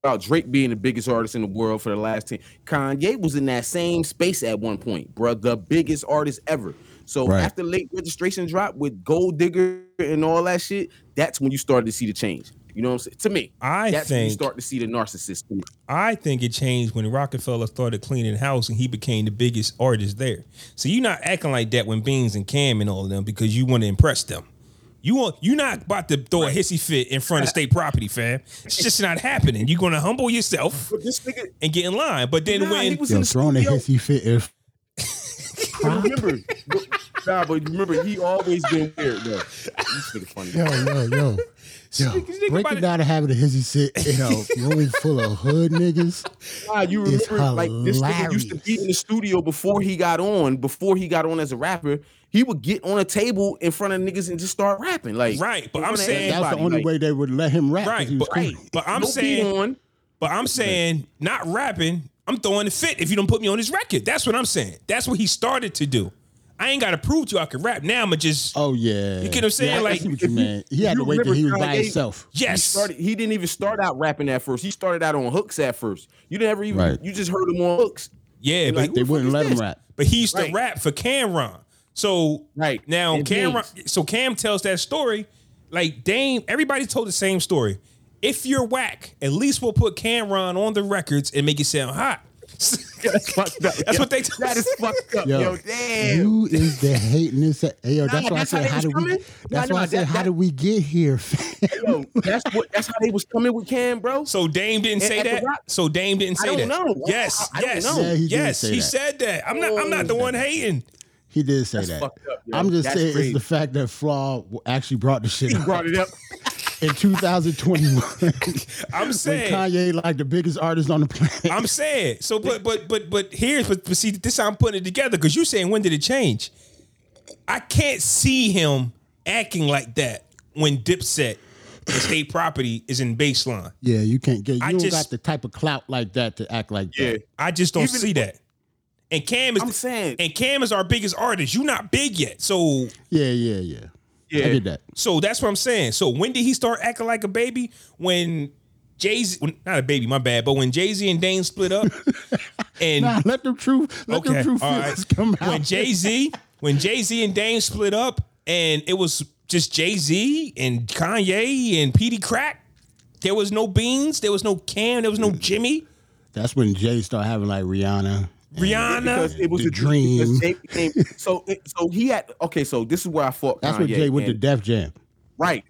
about Drake being the biggest artist in the world for the last 10. Kanye was in that same space at one point, bro. The biggest artist ever. So Right. after late registration drop with Gold Digger and all that shit, that's when you started to see the change. You know what I'm saying? To me, I that's when you start to see the narcissist. I think it changed when Roc-A-Fella started cleaning house and he became the biggest artist there. So you're not acting like that when Beans and Cam and all of them because you want to impress them. You want you're not about to throw a hissy fit in front of state property, fam. It's just not happening. You're gonna humble yourself this nigga, and get in line. But then nah, he when was in Yo, the throwing a hissy fit if But remember, but- nah, but remember, he always been weird though. This nigga funny. yo yo yo. Yo, Think breaking it. down the habit of hissy sit in a room full of hood niggas. Nah, you It's remember like this nigga used to be in the studio before he got on, before he got on as a rapper. He would get on a table in front of niggas and just start rapping. Like Right, but I'm saying- that's the only like, way they would let him rap. Right, he was but- cool. Right. But I'm No saying- on. but I'm saying not rapping, I'm throwing a fit if you don't put me on this record. That's what I'm saying. That's what he started to do. I ain't got to prove to you I can rap. Now I'ma just Oh yeah. You get what I'm saying? Yeah, Like, see what you if mean. He if had to wait till he was remember by Kanye- himself. He yes. started. He didn't even start out rapping at first. He started out on hooks at first. You never even. Right. You just heard him on hooks. yeah, You're but like, They wouldn't is let him rap. But he used to rap for Cam'ron. So Right. now And Cam'ron James. so Cam tells that story. Like Dame, everybody told the same story. If you're whack, at least we'll put Cam'ron on the records and make it sound hot. That's fucked up. That's yo. what they- That is fucked up, Yo, yo. Damn. you is the hating this. Hey, yo, that's Nah, why I that's how said, they how do did we? That's Nah, why I nah, said, that- how that- did we get here? Yo, that's what. That's how they was coming with Cam, bro. So Dame didn't And say that. Rock- So Dame didn't I say don't that. know. Yes, I- I don't yes, know. Yeah, he yes. he that. said that. I'm not. I'm not the one hating. He did say that. fucked up. I'm just That's saying crazy. it's the fact that Flaw actually brought the shit He up brought it up. in 2021 I'm saying. Kanye like the biggest artist on the planet. I'm saying. So, but but but but here's but, but see this how I'm putting it together because you're saying when did it change? I can't see him acting like that when Dipset, the state property, is in baseline. yeah, you can't get. You I don't just- got the type of clout like that to act like Yeah. that. I just don't Even- see that. And Cam is I'm saying- and Cam is our biggest artist. You not big yet, so Yeah, yeah, yeah. Yeah. I get that. so that's what I'm saying. So when did he start acting like a baby? When Jay Z, not a baby, my bad, but when Jay Z and Dame split up, and Nah, let the truth. Let okay, the truth right. come out. When Jay Z, when Jay Z and Dame split up, and it was just Jay Z and Kanye and Peedi Crakk. There was no Beans. There was no Cam. There was no Jimmy. That's when Jay started having like Rihanna. Rihanna. because it was The a dream. because became- so it- so he had okay. So this is where I fought. That's what Jay went to and- Def Jam. right.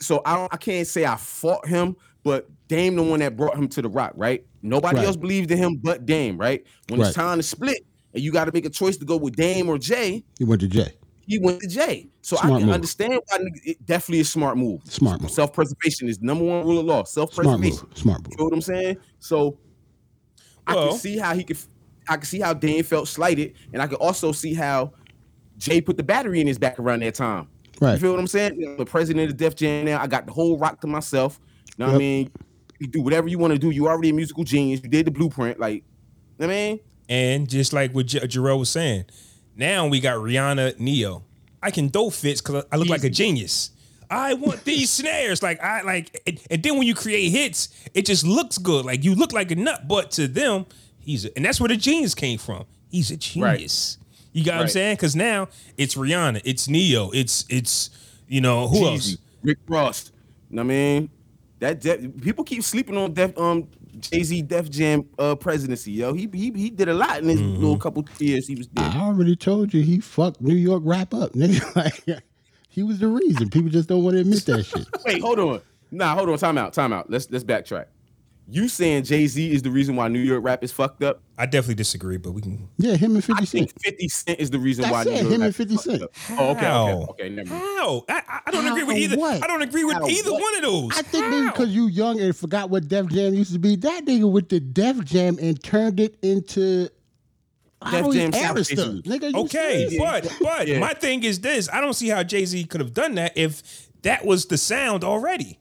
So I don't, I can't say I fought him, but Dame the one that brought him to the Roc. Right. Nobody Right. else believed in him but Dame. Right. When Right. it's time to split and you got to make a choice to go with Dame or Jay, He went to Jay. he went to Jay. So I can move. understand why it definitely a smart move. Smart move. Self preservation is number one rule of law. Self Smart preservation. move. Smart move. You know what I'm saying? So I can see how he could. I can see how Dame felt slighted, and I can also see how Jay put the battery in his back around that time. You Right. feel what I'm saying? You know, the president of Def Jam now. I got the whole Roc to myself. You know what I mean? You do whatever you want to do. You already a musical genius. You did the blueprint. Like, you know what I mean, And just like what J- Jarrell was saying, now we got Rihanna Ne-Yo. I can dope fits because I look like a genius. I want these snares, like I like, and, and then when you create hits, it just looks good. Like you look like a nut, but to them, he's a, and that's where the genius came from. He's a genius. You got what I'm saying? Because now it's Rihanna, it's Ne-Yo, it's it's you know who else? Rick Ross. You know what I mean? That Def- people keep sleeping on Def um Jay Z Def Jam uh presidency. Yo, he he he did a lot in his Mm-hmm. little couple years he was there. I already told you he fucked New York rap up, nigga. Like he was the reason. People just don't want to admit that shit. Wait, hold on. Nah, hold on. Time out. Time out. Let's let's backtrack. You saying Jay Z is the reason why New York rap is fucked up? I definitely disagree, but we can. Yeah, him and I 50 think Cent. 50 Cent is the reason That's why it, New York him rap and 50 is fucked up. Oh, okay, How? okay, okay. Never mind. How? I, I- I don't How agree with either. what? I don't agree with How either what? one of those. I think maybe because you young and forgot what Def Jam used to be. That nigga with the Def Jam and turned it into Def Jam even South stuff. Station. Nigga, Okay, serious? but but Yeah. my thing is this: I don't see how Jay Z could have done that if that was the sound already.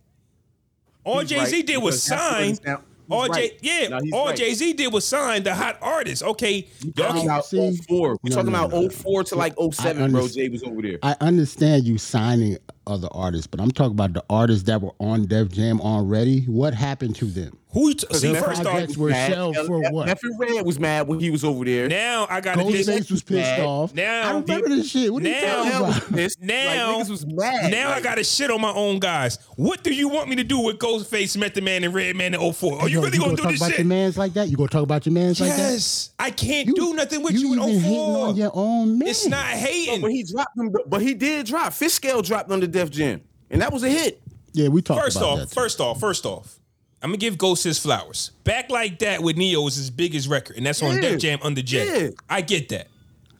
All He's Jay Z right, did was because that's what sign. it sound- he's All right. Jay, yeah, no, all right. Jay Z did was sign the hot artist. Okay, y'all Talking can, about see- 04. We're No, talking no, about no, no. 04 to like 07, I bro. Jay was over there. I understand you signing other artists, but I'm talking about the artists that were on Def Jam already. What happened to them? Who? You t- see, first off, projects were Mad. shelved for F- what? F- Red was mad when he was over there. now I got to Ghostface was pissed mad. off. Now- I remember this shit. What are you Now- talking about? Now, like, was mad. now I got to shit on my own guys. What do you want me to do with Ghostface, Method Man, and Redman in 04? Are you Yo, really gonna gonna do talk this about shit? your mans like that? You gonna talk about your mans like that? Yes, I can't do nothing with you, even in hating 04. on your own man. It's not hating. But he dropped them. But he did drop. Fishscale dropped on the Def Jam, and that was a hit. Yeah, we talked First about off, that. too. first off, first off, I'm gonna give Ghost his flowers. Back like that with Ne-Yo was his biggest record, and that's on Yeah. Def Jam under Jay. Yeah. I get that,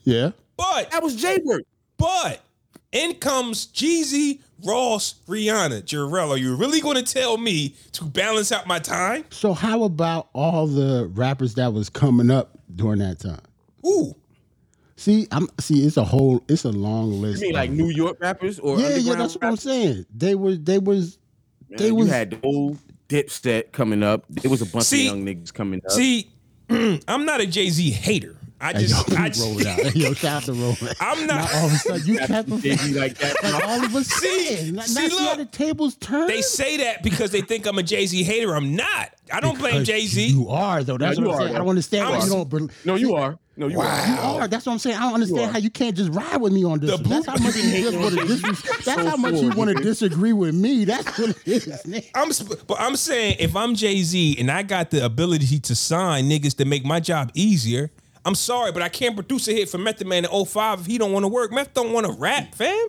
yeah. but That was Jay work. but in comes Jeezy, Ross, Rihanna, Jarrell. Are you really gonna tell me to balance out my time? So how about all the rappers that was coming up during that time? Ooh, See, I'm see. It's a whole. It's a long You list. mean like New York rappers or Yeah, yeah. underground That's what I'm saying. They were. They was. Man, They you was. had the old Dipset coming up. It was a bunch See- of young niggas coming up. see, I'm not a Jay Z hater. I just, yo, I roll just it out. Hey, yo, shout out to Roland. I'm not. Now all of a sudden you kept him Jay-Z like that. like all of a sudden. See, now see how look. the tables turn. They say that because they think I'm a Jay Z hater. I'm not. I don't blame Jay Z. You are though. That's No, what I'm are, saying. I don't understand why I'm- you don't. bel- No, you are. No, you You are. are. That's what I'm saying. I don't understand are. how you can't just ride with me on this. The. That's how much you just want to dis- That's So how much you want to disagree with me. That's what it is. nigga. I'm, sp- but I'm saying if I'm Jay Z and I got the ability to sign niggas to make my job easier, I'm sorry, but I can't produce a hit for Method Man in 05 if he don't want to work. Meth don't want to rap, fam.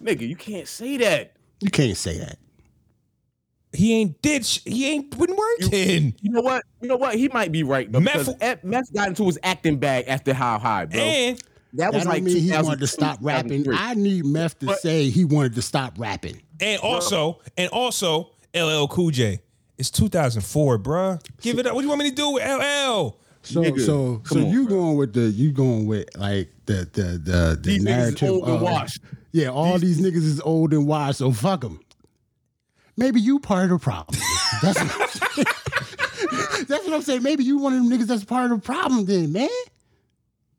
Nigga, you can't say that. You can't say that. He ain't did. Sh- he ain't been working. You know what? You know what? He might be right though. Meth- Meth, Meth got into his acting bag after How High, bro. And that was That like don't mean he wanted to stop rapping. I need Meth to But- say he wanted to stop rapping. and also and also LL Cool J. It's 2004, bruh. Give it up. What do you want me to do with LL? So Nigga, so so on, you bro. going with the you going with like the the the, the These niggas is narrative old and of- washed. Yeah, all these, niggas is old and wise, so fuck them. Maybe you part of the problem. That's what, I'm saying. that's what I'm saying. Maybe you one of them niggas that's part of the problem then, man.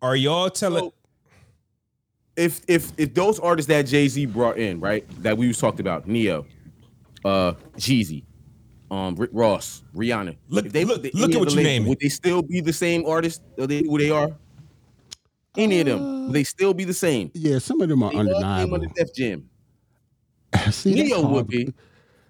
Are y'all telling? So, if if if those artists that Jay Z brought in, right, that we was talked about, Ne-Yo, uh, Jeezy, um, Rick Ross, Rihanna, Look- if they look- the- look at of what the you labels, naming. Would they still be the same artists that they, who they are? Any of them, would they still be the same? Yeah, some of them are They undeniable. under Def Jam. See, Ne-Yo would be.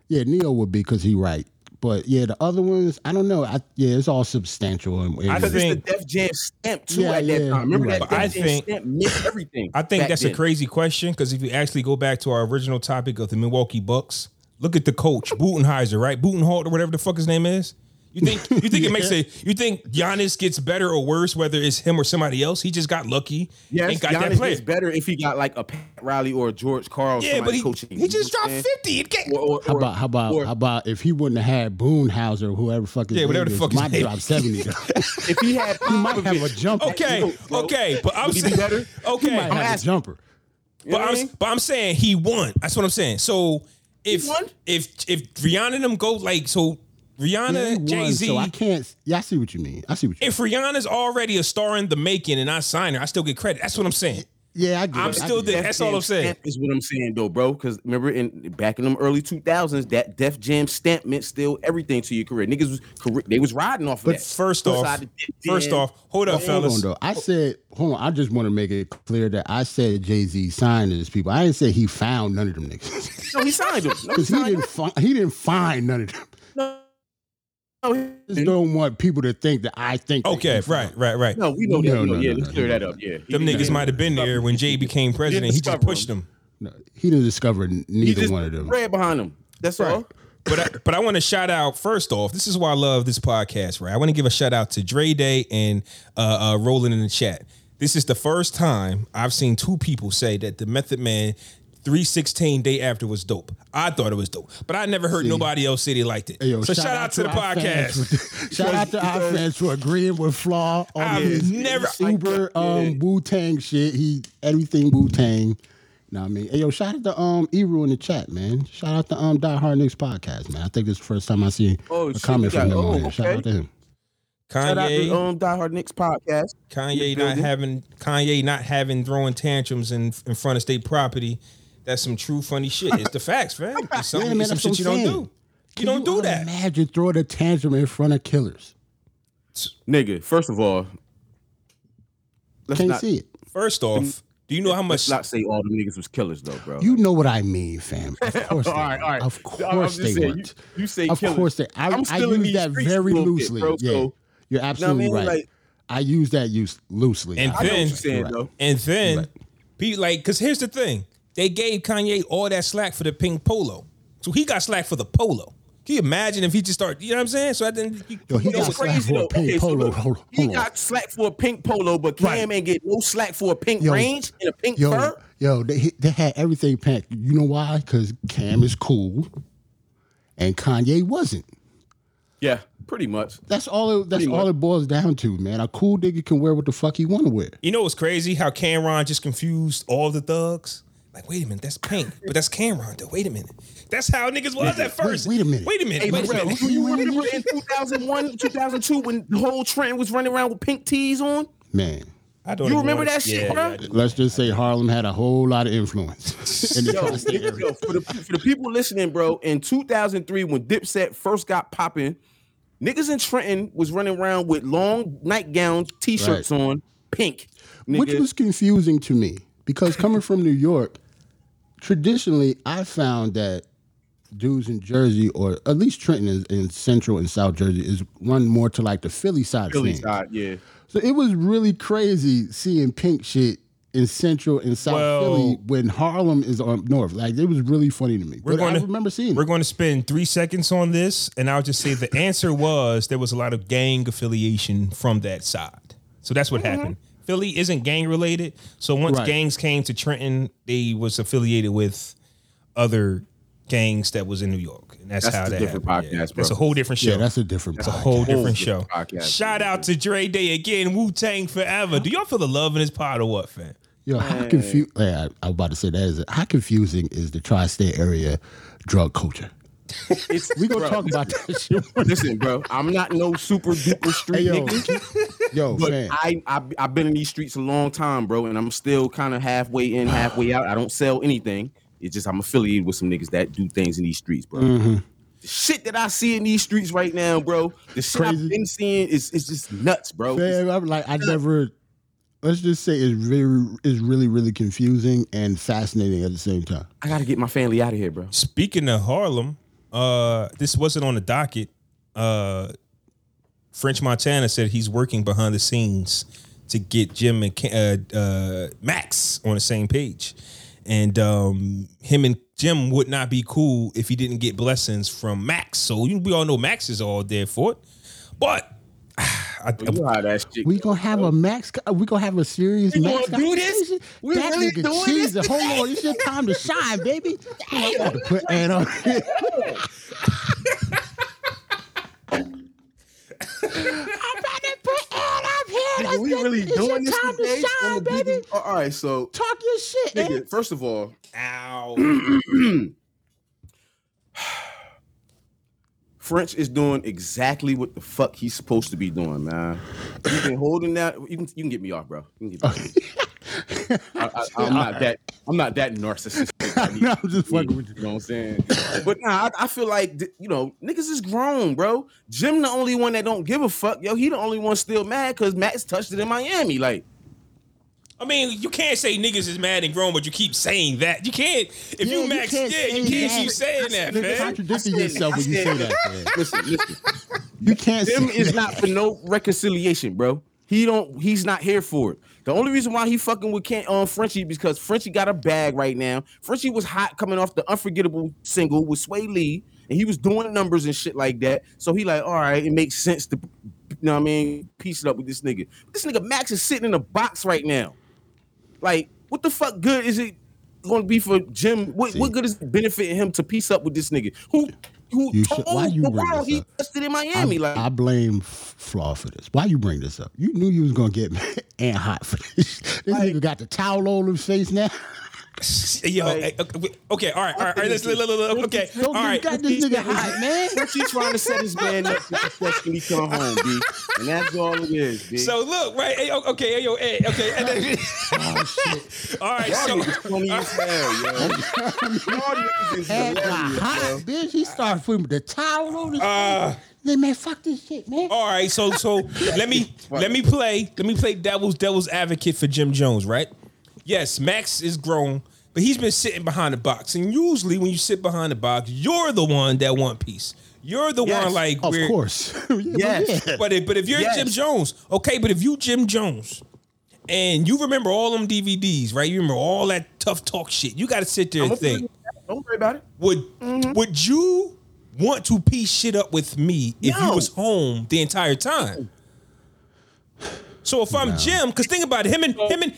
Yeah, Ne-Yo would be because he right. But yeah, the other ones, I don't know. I, yeah, it's all substantial. And, and- I think- it's the Def Jam stamp too Yeah, at that yeah, time. Remember you're that. Def I Jam think- stamp mixed everything. I think that's then. a crazy question because if you actually go back to our original topic of the Milwaukee Bucks, look at the coach Butenheiser, right? Butenholt or whatever the fuck his name is. You think you think it makes a you think Giannis gets better or worse whether it's him or somebody else? He just got lucky Yes, and got Giannis player. gets better if he got like a Pat Riley or a George Karl. Yeah, but he, coaching. he just dropped You know what fifty. It can't, Or- or- how about how about or how about if he wouldn't have had Boonhauser or whoever fuck his Yeah, whatever name the is, fuck might drop is. seventy. if he had he might have a jumper. okay, Yo, bro. okay, but I'm Would he be saying better? He okay, might I'm have a asking, jumper. You but know what I I'm but I'm saying he won. That's what I'm saying. So if if if Rihanna and them go like so, Yeah, he Rihanna, Jay Z. So I can't. Yeah, I see what you mean. I see what you. if Rihanna's already a star in the making and I sign her, I still get credit. That's what I'm saying. Yeah, I get I'm it. Still there. That's all I'm saying. Stamp is what I'm saying though, bro. Because remember, in back in them early 2000s, that Def Jam stamp meant still everything to your career. Niggas was career, they was riding off of that. First off, Outside first Jam. off, hold up, Hold fellas. on though. I said, hold on. I just want to make it clear that I said Jay Z signed these people. I didn't say he found none of them niggas no, he signed him. No, he because he didn't. him. Fi- he didn't find none of them. No, no, he I just don't want people to think that I think. Okay, right, right, right. no, we know that. No, no, yeah, no, let's no, clear no, that up. Yeah, Them niggas might have been there when Jay became president. He just pushed them. No, he didn't discover He neither just one of them. ran behind him. That's all. But I, but I want to shout out first off. This is why I love this podcast. Right, I want to give a shout out to Dre Day and uh, uh, Rolling in the chat. This is the first time I've seen two people say that the Method Man 316 day after was dope. I thought it was dope, but I never heard nobody else say they liked it. Hey, yo, so shout, out to the podcast. shout out to our fans for agreeing with Flaw on I've his never- super um, Wu Tang shit. He everything Wu Tang. Know what I mean? Hey, yo, shout out to um Eru in the chat, man. Shout out to um Die Hard Knicks podcast, man. I think this is the first time I see Oh, a shit, comment from got- him oh, here. Shout out to him. Shout out to Kanye, um, Die Hard Knicks podcast. Kanye in the not having Kanye not having throwing tantrums in in front of state property. That's some true funny shit. It's the facts, fam. It's some, Yeah, man, it's some shit you don't do. You don't do that. Imagine throwing a tantrum in front of killers. Nigga, first of all, let's Can't not, see it. First off, do you know how let's much? not say all the niggas was killers though, bro. You know what I mean, fam. Of course all right, all right. Of I'm- I'm course they saying, weren't. You, you say Of killers. course they. I, I'm I use that very a little bit, loosely. bro, yeah, so- you're absolutely mean? right. Like- I use that use loosely. And I know what then- you're saying Right. though. And then, Right. be like, because here's the thing: they gave Kanye all that slack for the pink polo, so he got slack for the polo. Can you imagine if he just started? You know what I'm saying? So I then, you, Yo, he you know got slack Crazy for a pink Okay, so polo. look, Hold- he hold on. got slack for a pink polo, but Cam Right. ain't get no slack for a pink Yo, range and a pink yo, fur. yo, they they had everything pink. You know why? Because Cam is cool, and Kanye wasn't. Yeah, pretty much. That's all. It, that's Pretty all much. it boils down to, man. A cool nigga can wear what the fuck he want to wear. you know what's crazy? How Cam'ron just confused all the thugs. Like, wait a minute, that's Pink, but that's Cam'ron. Though. Wait a minute, that's how niggas was at first. wait a minute. Wait a minute. Hey, wait a minute. who you remember in 2001, 2002 when the whole trend was running around with pink tees on? Man, I don't. You remember that shit, yeah, bro? yeah, let's just say Harlem had a whole lot of influence in the Yo, tri-state area. yo, for the for the people listening, bro, in 2003 when Dipset first got popping, niggas in Trenton was running around with long nightgowns, t-shirts on, pink. which was confusing to me because coming from New York, traditionally I found that dudes in Jersey or at least Trenton is in Central and South Jersey is run more to like the Philly side. of Philly things. side, yeah. So it was really crazy seeing pink shit in Central and South Well- Philly when Harlem is up north. Like it was really funny to me. We're But I gonna- remember seeing We're it. going to spend three seconds on this, and I'll just say the answer was there was a lot of gang affiliation from that side. So that's what mm-hmm. happened. Philly isn't gang related. So once Right. gangs came to Trenton, they was affiliated with other gangs that was in New York, and that's, That's how a that different happened. podcast, That's a whole different show. Yeah, that's a different. It's a whole different show. different podcast. Shout out to Dre Day again, Wu Tang forever. Do y'all feel the love in this pod or what, fam? Yo, how confused? Yeah, I, I was about to say that is how confusing is the tri-state area drug culture? We gonna bro, talk about that shit. Listen, bro, I'm not no super duper Hey, street yo, nigga. Yo, But man. I, I I've been in these streets a long time, bro, and I'm still kind of halfway in, halfway out. I don't sell anything. It's just I'm affiliated with some niggas that do things in these streets, bro. Mm-hmm. The shit that I see in these streets right now, bro. The shit Crazy. I've been seeing is is just nuts, bro. Man, I'm like, I never. Let's just say it's very, is really, really confusing and fascinating at the same time. I gotta get my family out of here, bro. Speaking of Harlem, uh, this wasn't on the docket. Uh, French Montana said he's working behind the scenes to get Jim and uh, uh, Max on the same page, and um, him and Jim would not be cool if he didn't get blessings from Max. So you, we all know Max is all there for it, but. I, You know how that shit. We go, gonna have a max. We gonna have a serious We max. gonna do this? conversation? We that really nigga doing cheesing. this? Hold on, it's your time to shine, baby. I'm about to put Ann on. here. I'm about to put Ann up here. We really It's doing your this time today? to shine, baby. Biggie- All right, so Talk your shit, Ann. nigga, first of all, Ow. French is doing exactly what the fuck he's supposed to be doing, man. He's been holding that. You can, you can get me off, bro. You can get me off. I, I, am not that. I'm not that narcissistic. I need No, I'm just be, fucking with you. You know what I'm saying? But nah, I, I feel like you know niggas is grown, bro. Jim the only one that don't give a fuck. Yo, he the only one still mad because Max touched it in Miami. Like, I mean, you can't say niggas is mad and grown, but you keep saying that. You can't. If Yeah, you you Max, can't yeah, you can't that. keep saying that, Nigga man. contradicting I said- yourself when you say that. Man. listen, listen. You can't Jim say is not for no reconciliation, bro. He don't. He's not here for it. The only reason why he fucking with Kent on uh, Frenchie because Frenchie got a bag right now. Frenchie was hot coming off the unforgettable single with Swae Lee, and he was doing numbers and shit like that. So he like, all right, it makes sense to, you know what I mean, piece it up with this nigga. This nigga Max is sitting in a box right now. Like, what the fuck good is it going to be for Jim? What, what good is it benefiting him to piece up with this nigga who who You told should- why you the bring world he tested in Miami? I, like, I blame Flaw for this. Why you bring this up? You knew you was gonna get and hot for this. This nigga got the towel on his face now. Yo, Like- okay, okay, all right, all right, all right. Let's, look, look, look, okay, all Don't you right. got this nigga hot, man. Frenchie trying to set his man up for success when he come home, B. And that's all it is, B. So look, right? Hey, o- okay, hey, yo, hey, okay. and then- all right, y'all so funny as hell, yo. Y'all niggas is hilarious, hot, yo. bitch. He started putting the towel on his Uh, face. Man, man, fuck this shit, man. all right, so so let me let me play let me play devil's devil's advocate for Jim Jones, right? Yes, Max is grown, but he's been sitting behind the box, and usually when you sit behind the box, you're the one that want peace. You're the Yes, one like Of where- course. Yeah, but Yes. yeah. But if, but if you're Yes. Jim Jones, okay, but if you Jim Jones and you remember all them DVDs, right? You remember all that tough talk shit. You got to sit there I'm and think, Don't worry about it. would Mm-hmm. would you want to piece shit up with me if you was home the entire time? So if I'm Jim, because think about it, him and him and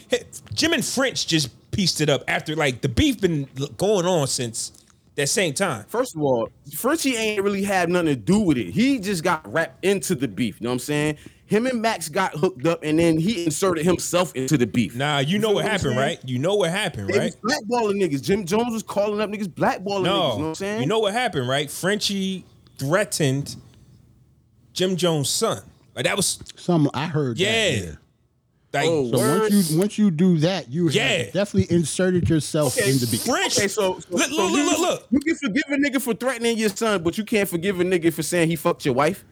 Jim and French just pieced it up after like the beef been going on since that same time. First of all, Frenchie ain't really had nothing to do with it. He just got wrapped into the beef. You know what I'm saying? Him and Max got hooked up, and then he inserted himself into the beef. Nah, you know feel what what happened, saying? right? You know what happened, They right? was blackballing niggas. Jim Jones was calling up niggas blackballing niggas. You know what I'm No, saying? you know what happened, right? Frenchie threatened Jim Jones' son. Like that was Some I heard. that, Yeah. yeah. Like Oh, So Word. once you once you do that, you Yeah. have definitely inserted yourself Okay, in the beat. French. Okay, so, so, look, so look, you, look, look, look. You can forgive a nigga for threatening your son, but you can't forgive a nigga for saying he fucked your wife.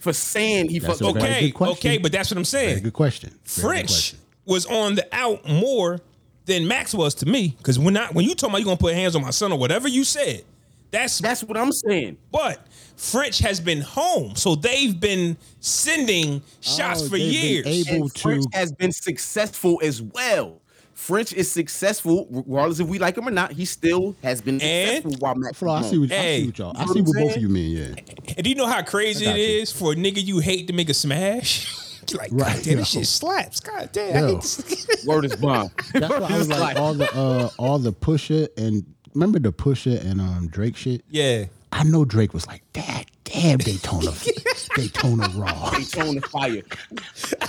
For saying he That's fucked. a your very wife. Okay, okay, but that's what I'm saying. Very saying. good question. Very good French question. was on the out more than Max was to me. Because when I when you told me you gonna put hands on my son or whatever you said, that's That's what I'm saying. but French has been home, so they've been sending shots Oh, for years. able- And French has been successful as well. French is successful, regardless if we like him or not. He still has been And- successful while Max. Flaw, I see gone. what, I see what y'all. I know see what what both of you mean. Yeah. And do you know how crazy I it you. is for a nigga you hate to make a smash? like, Right, God damn, this yo. shit slaps. God damn, I Yo. hate this. Word is bond. That's why I was like all the uh all the Pusha and remember the Pusha and um Drake shit. yeah. I know Drake was like, "Dad, damn Daytona, Daytona Raw." Daytona fire.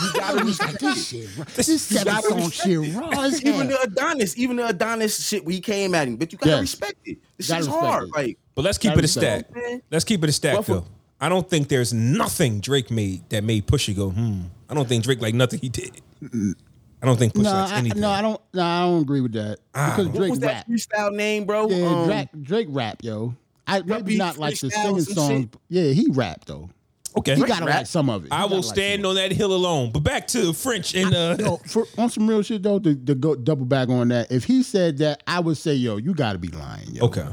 You gotta I was like, "This it. shit, raw- this seven song respect shit raw as Even the Adonis, even the Adonis shit, we came at him, but you gotta Yes. respect it. This Gotta shit's hard. it. Like But let's keep it a is stack. so, man. Let's keep it a stack Well, for- though. I don't think there's nothing Drake made that made Pusha go, hmm. I don't think Drake like nothing he did. I don't think Pusha No, likes I, anything. no, I don't. No, I don't agree with that because what Drake was rap. that freestyle name, bro? Yeah, Um, Drake, Drake rap, yo. I maybe not like the freestyle singing songs. shit? Yeah, he rapped though. okay. He gotta rap. like some of it. He I will stand some on that hill alone. But back to French and uh of it. Yo, for, on some real shit though, to, to go double back on that. If he said that, I would say, yo, you gotta be lying, yo. Okay.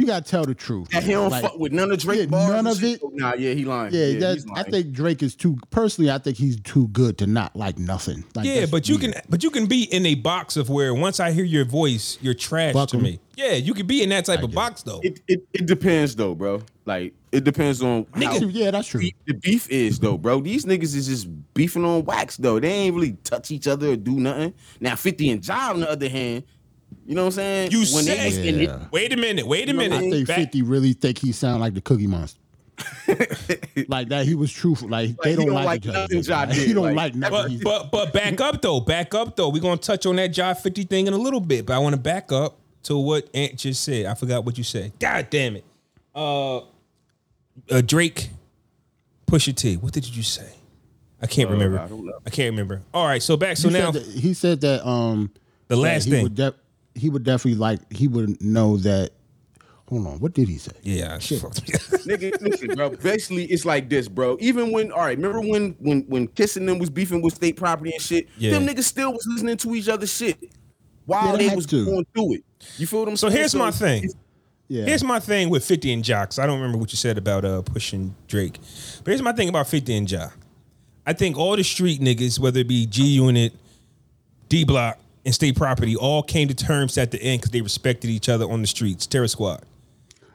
You gotta tell the truth. that he don't Like, fuck with none of Drake yeah, bars. none of it. Oh, Nah, yeah, he lying. Yeah, yeah that, he's I think Drake is too. Personally, I think he's too good to not like nothing. Like, Yeah, but you weird. can but you can be in a box of where once I hear your voice, you're trash Fuck to 'em. me. Yeah, you can be in that type of get box though. it, it it depends though, bro. Like it depends on how Yeah, that's true. deep the beef is though, bro. These niggas is just beefing on wax though. They ain't really touch each other or do nothing. Now 50 and Ja on the other hand, you know what I'm saying? You when say- they in Yeah. Wait a minute, wait a know minute. I I think Back- Fifty really think he sound like the Cookie Monster. like that, he was truthful. Like, they he don't, don't like, like nothing Ja Like, did, he don't like- like nothing. But He's- but but back up though, back up though. We're gonna touch on that Ja 50 thing in a little bit, but I want to back up to what Ant just said. I forgot what you said. God damn it. Uh, uh Drake, Pusha T. What did you say? I can't remember. I don't know. I can't remember. All right, so back. So he now said that, he said that um the last thing. would def- he would definitely like he would know that. Hold on, what did he say? yeah, Shit. Nigga, listen, bro. Basically, it's like this, bro. Even when, all right, remember when when when kissing them was beefing with state property and shit? Yeah. Them niggas still was listening to each other's shit Yeah, while they they was to. going through it. You feel what I'm So saying? here's my thing. Yeah, Here's my thing with 50 and Jocks. I don't remember what you said about uh pushing Drake. But here's my thing about 50 and Ja. I think all the street niggas, whether it be G Unit, D Block, and State Property, all came to terms at the end because they respected each other on the streets. Terror Squad.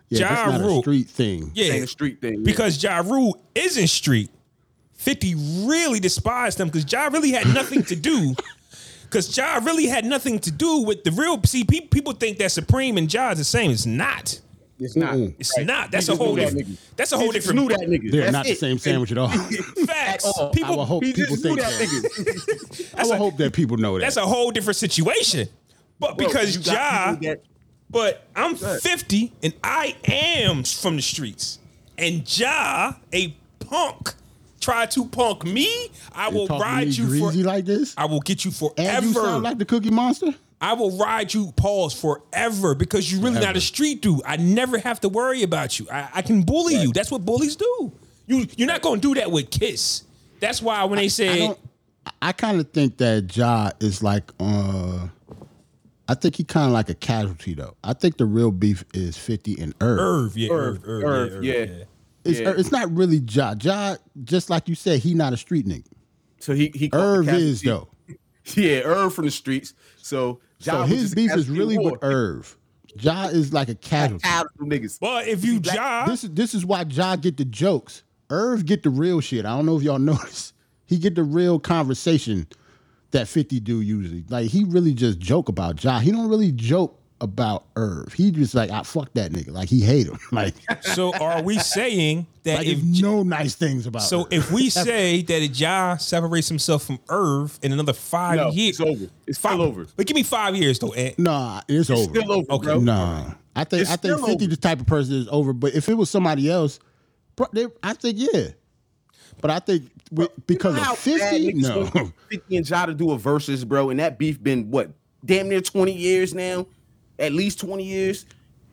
yeah, Ja that's not Rule. a street thing. Yeah. Ain't a street thing, yeah. Because Ja Rule isn't street. 50 really despised them because Ja really had nothing to do. Because Ja really had nothing to do with the real. See, pe- people think that Supreme and Ja is the same. It's not. It's not. It's Right. not. That's He a whole knew that different. That's a whole just different. Knew that nigga. They're That's not it. the same sandwich at all. Facts. At all. People. I would hope people think that that. nigga. I would hope that people know that. That's a whole different situation. But Bro, because Ja, that- but I'm 50 and I am from the streets. And Ja, a punk, try to punk me. I will ride you for. like this. I will get you and you sound like the Cookie Monster. I will ride you, pause forever because you're really not a street dude. I never have to worry about you. I, I can bully you. That's what bullies do. You you're not gonna do that with Kiss. That's why when they say don't. I kind of think that Ja is like. uh I think he kind of like a casualty though. I think the real beef is Fifty and Irv. Irv, yeah, Irv, Irv, Irv, Irv, yeah, yeah. Irv, It's, Yeah. it's not really Ja. Ja, just like you said, he not a street nigga. So he he caught Irv is though. Yeah, Irv from the streets. So So Ja was his beef is really war. with Irv. Ja is like a casualty. Out of niggas. But if you Ja, This is this is why Ja get the jokes. Irv get the real shit. I don't know if y'all notice. He get the real conversation that 50 do usually. Like he really just joke about Ja. He don't really joke about Irv. He just like, I fuck that nigga. Like he hate him. Like, so are we saying that like if if no nice things about so Irv. if we say that if Ja separates himself from Irv in another five No, years, it's over. It's five, still over. But give me five years though, Ant. Nah, it's, over. Still over, Okay. bro. Nah. I think It's I think 50 over. the type of person is over. But if it was somebody else, bro, they, I think yeah. But I think with, because How of 50, no. 50 and Ja to do a versus, bro, and that beef been what damn near 20 years now, at least 20 years.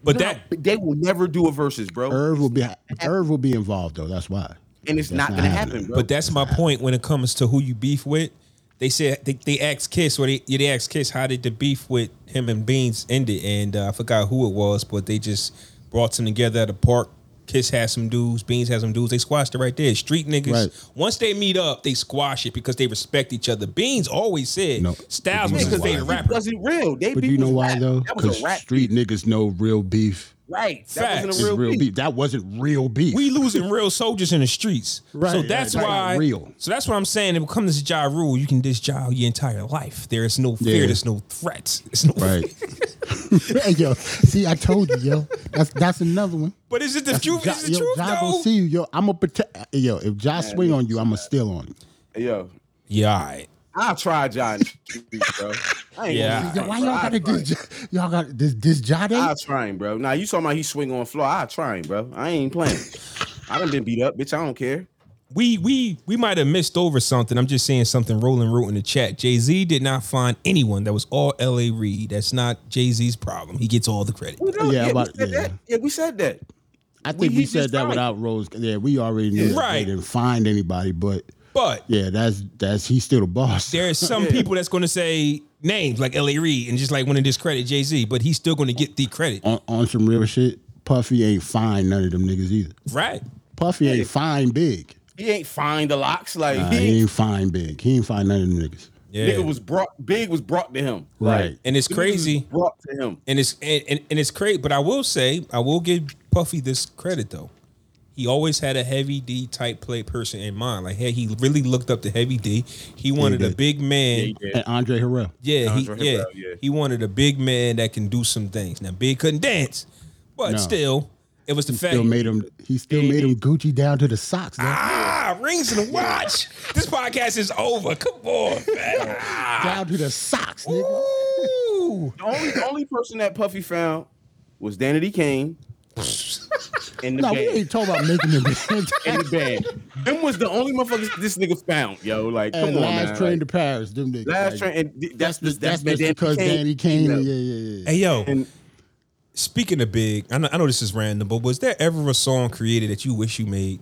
But You that- they will never do a versus, bro, Irv will be Irv will be involved though. That's why. and it's not not gonna happening. happen, bro. But that's my point when it comes to who you beef with. They said they, they asked Kiss or they yeah, they asked Kiss how did the beef with him and Beans ended, and uh, I forgot who it was, but they just brought them together at a park. Kiss had some dudes, Beans had some dudes. They squashed it right there. Street niggas. Right. Once they meet up, they squash it because they respect each other. Beans always said No. Styles Yeah, was because they- It rapper. wasn't real. They But beef you know why rap. though? That was a Because rap street beef. niggas know real beef right? That Facts. wasn't a real, real beef. beef. That wasn't real beef. We losing real soldiers in the streets. Right, So that's right. why Real. So that's what I'm saying. If it comes to Ja Rule, you can diss Ja your entire life. There is no fear, Yeah. there's no threats. There's no right. hey yo, see, I told you, yo. That's that's another one. But is it the truth? Ja, Is it the yo, truth Ja though? gonna see you, yo. I'm gonna protect. Yo, if Ja swing on you, I'm gonna steal on you. Yo, Yeah, all right. I tried Ja, in the bro. I ain't Yeah. gonna Yo, why y'all gotta tried. this? Y'all got this this Ja day? I trying, bro. Now you talking about he swing on floor. I trying, bro. I ain't playing. I done been beat up, bitch. I don't care. We we we might have missed over something. I'm just saying something. Rolling wrote in the chat. Jay Z did not find anyone that was all L.A. Reid. That's not Jay Z's problem. He gets all the credit. Yeah, yeah, about- we said yeah. that. Yeah, we said that. I think we- we, said that tried. without Rose. Yeah, we already knew that Right. they didn't find anybody, but But yeah, that's that's he's still the boss. there's some Yeah. people that's going to say names like L.A. Reid and just like want to discredit Jay Z, but he's still going to get the credit, on, on some real shit, Puffy ain't find none of them niggas either. right? Puffy ain't find big. He ain't find the LOX. Like Nah, he, he ain't find big. He ain't find none of them niggas. Yeah. nigga was brought. Big was brought to him. Right. Like, And it's crazy. Brought to him. and it's and, and, and it's crazy. But I will say, I will give Puffy this credit though. He always had a heavy D type play person in mind. Like, hey, he really looked up to Heavy D. He wanted a big man. Yeah, And Andre Harrell. Yeah, he Andre yeah, Harrell, yeah. he wanted a big man that can do some things. Now, Big couldn't dance, but No. still, it was the fact. Still made him. He still made him Gucci down to the socks. though. ah, rings in the watch. this podcast is over. Come on, man. Ah. Down to the socks, nigga. Ooh. The only, the only person that Puffy found was Danity Kane. in the No, we ain't talking about making him. In the band. Them was the only motherfuckers this nigga found, yo. Like, come and on, last man. train like, to Paris. Them niggas. last like, train, and th- that's That's, the, that's, that's, just because Danity Kane. you. Yeah, yeah, yeah. Hey yo, And speaking of big, I know, I know this is random, but was there ever a song created that you wish you made?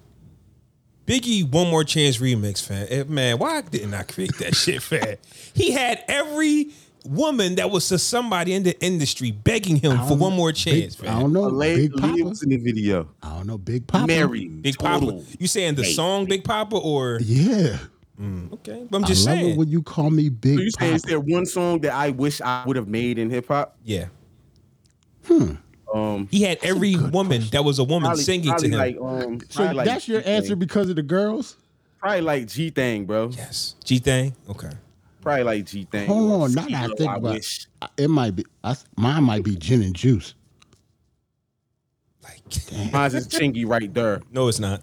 Biggie, one more chance remix, fan. Eh, Man, why didn't I create that shit, fan? He had every woman that was to somebody in the industry begging him for one more chance, Big, I don't know. Aaliyah Big Papa. was in the video. I don't know. Big Papa. Mary, Big total. Papa. You saying the song Big Papa or Yeah. okay? But I'm I just love it saying. when you call me Big So you saying is there one song that I wish I would have made in hip hop? yeah. Um, He had every woman that was a woman probably, singing to him. like um, So like that's your G-Thang. answer because of the girls? Probably like G Thang, bro. yes. G Thang. Okay. Probably like G thing. Hold on, now that I think about it, it might be. I, mine might be gin and juice. Like Mine's is Chingy right there. No, it's not.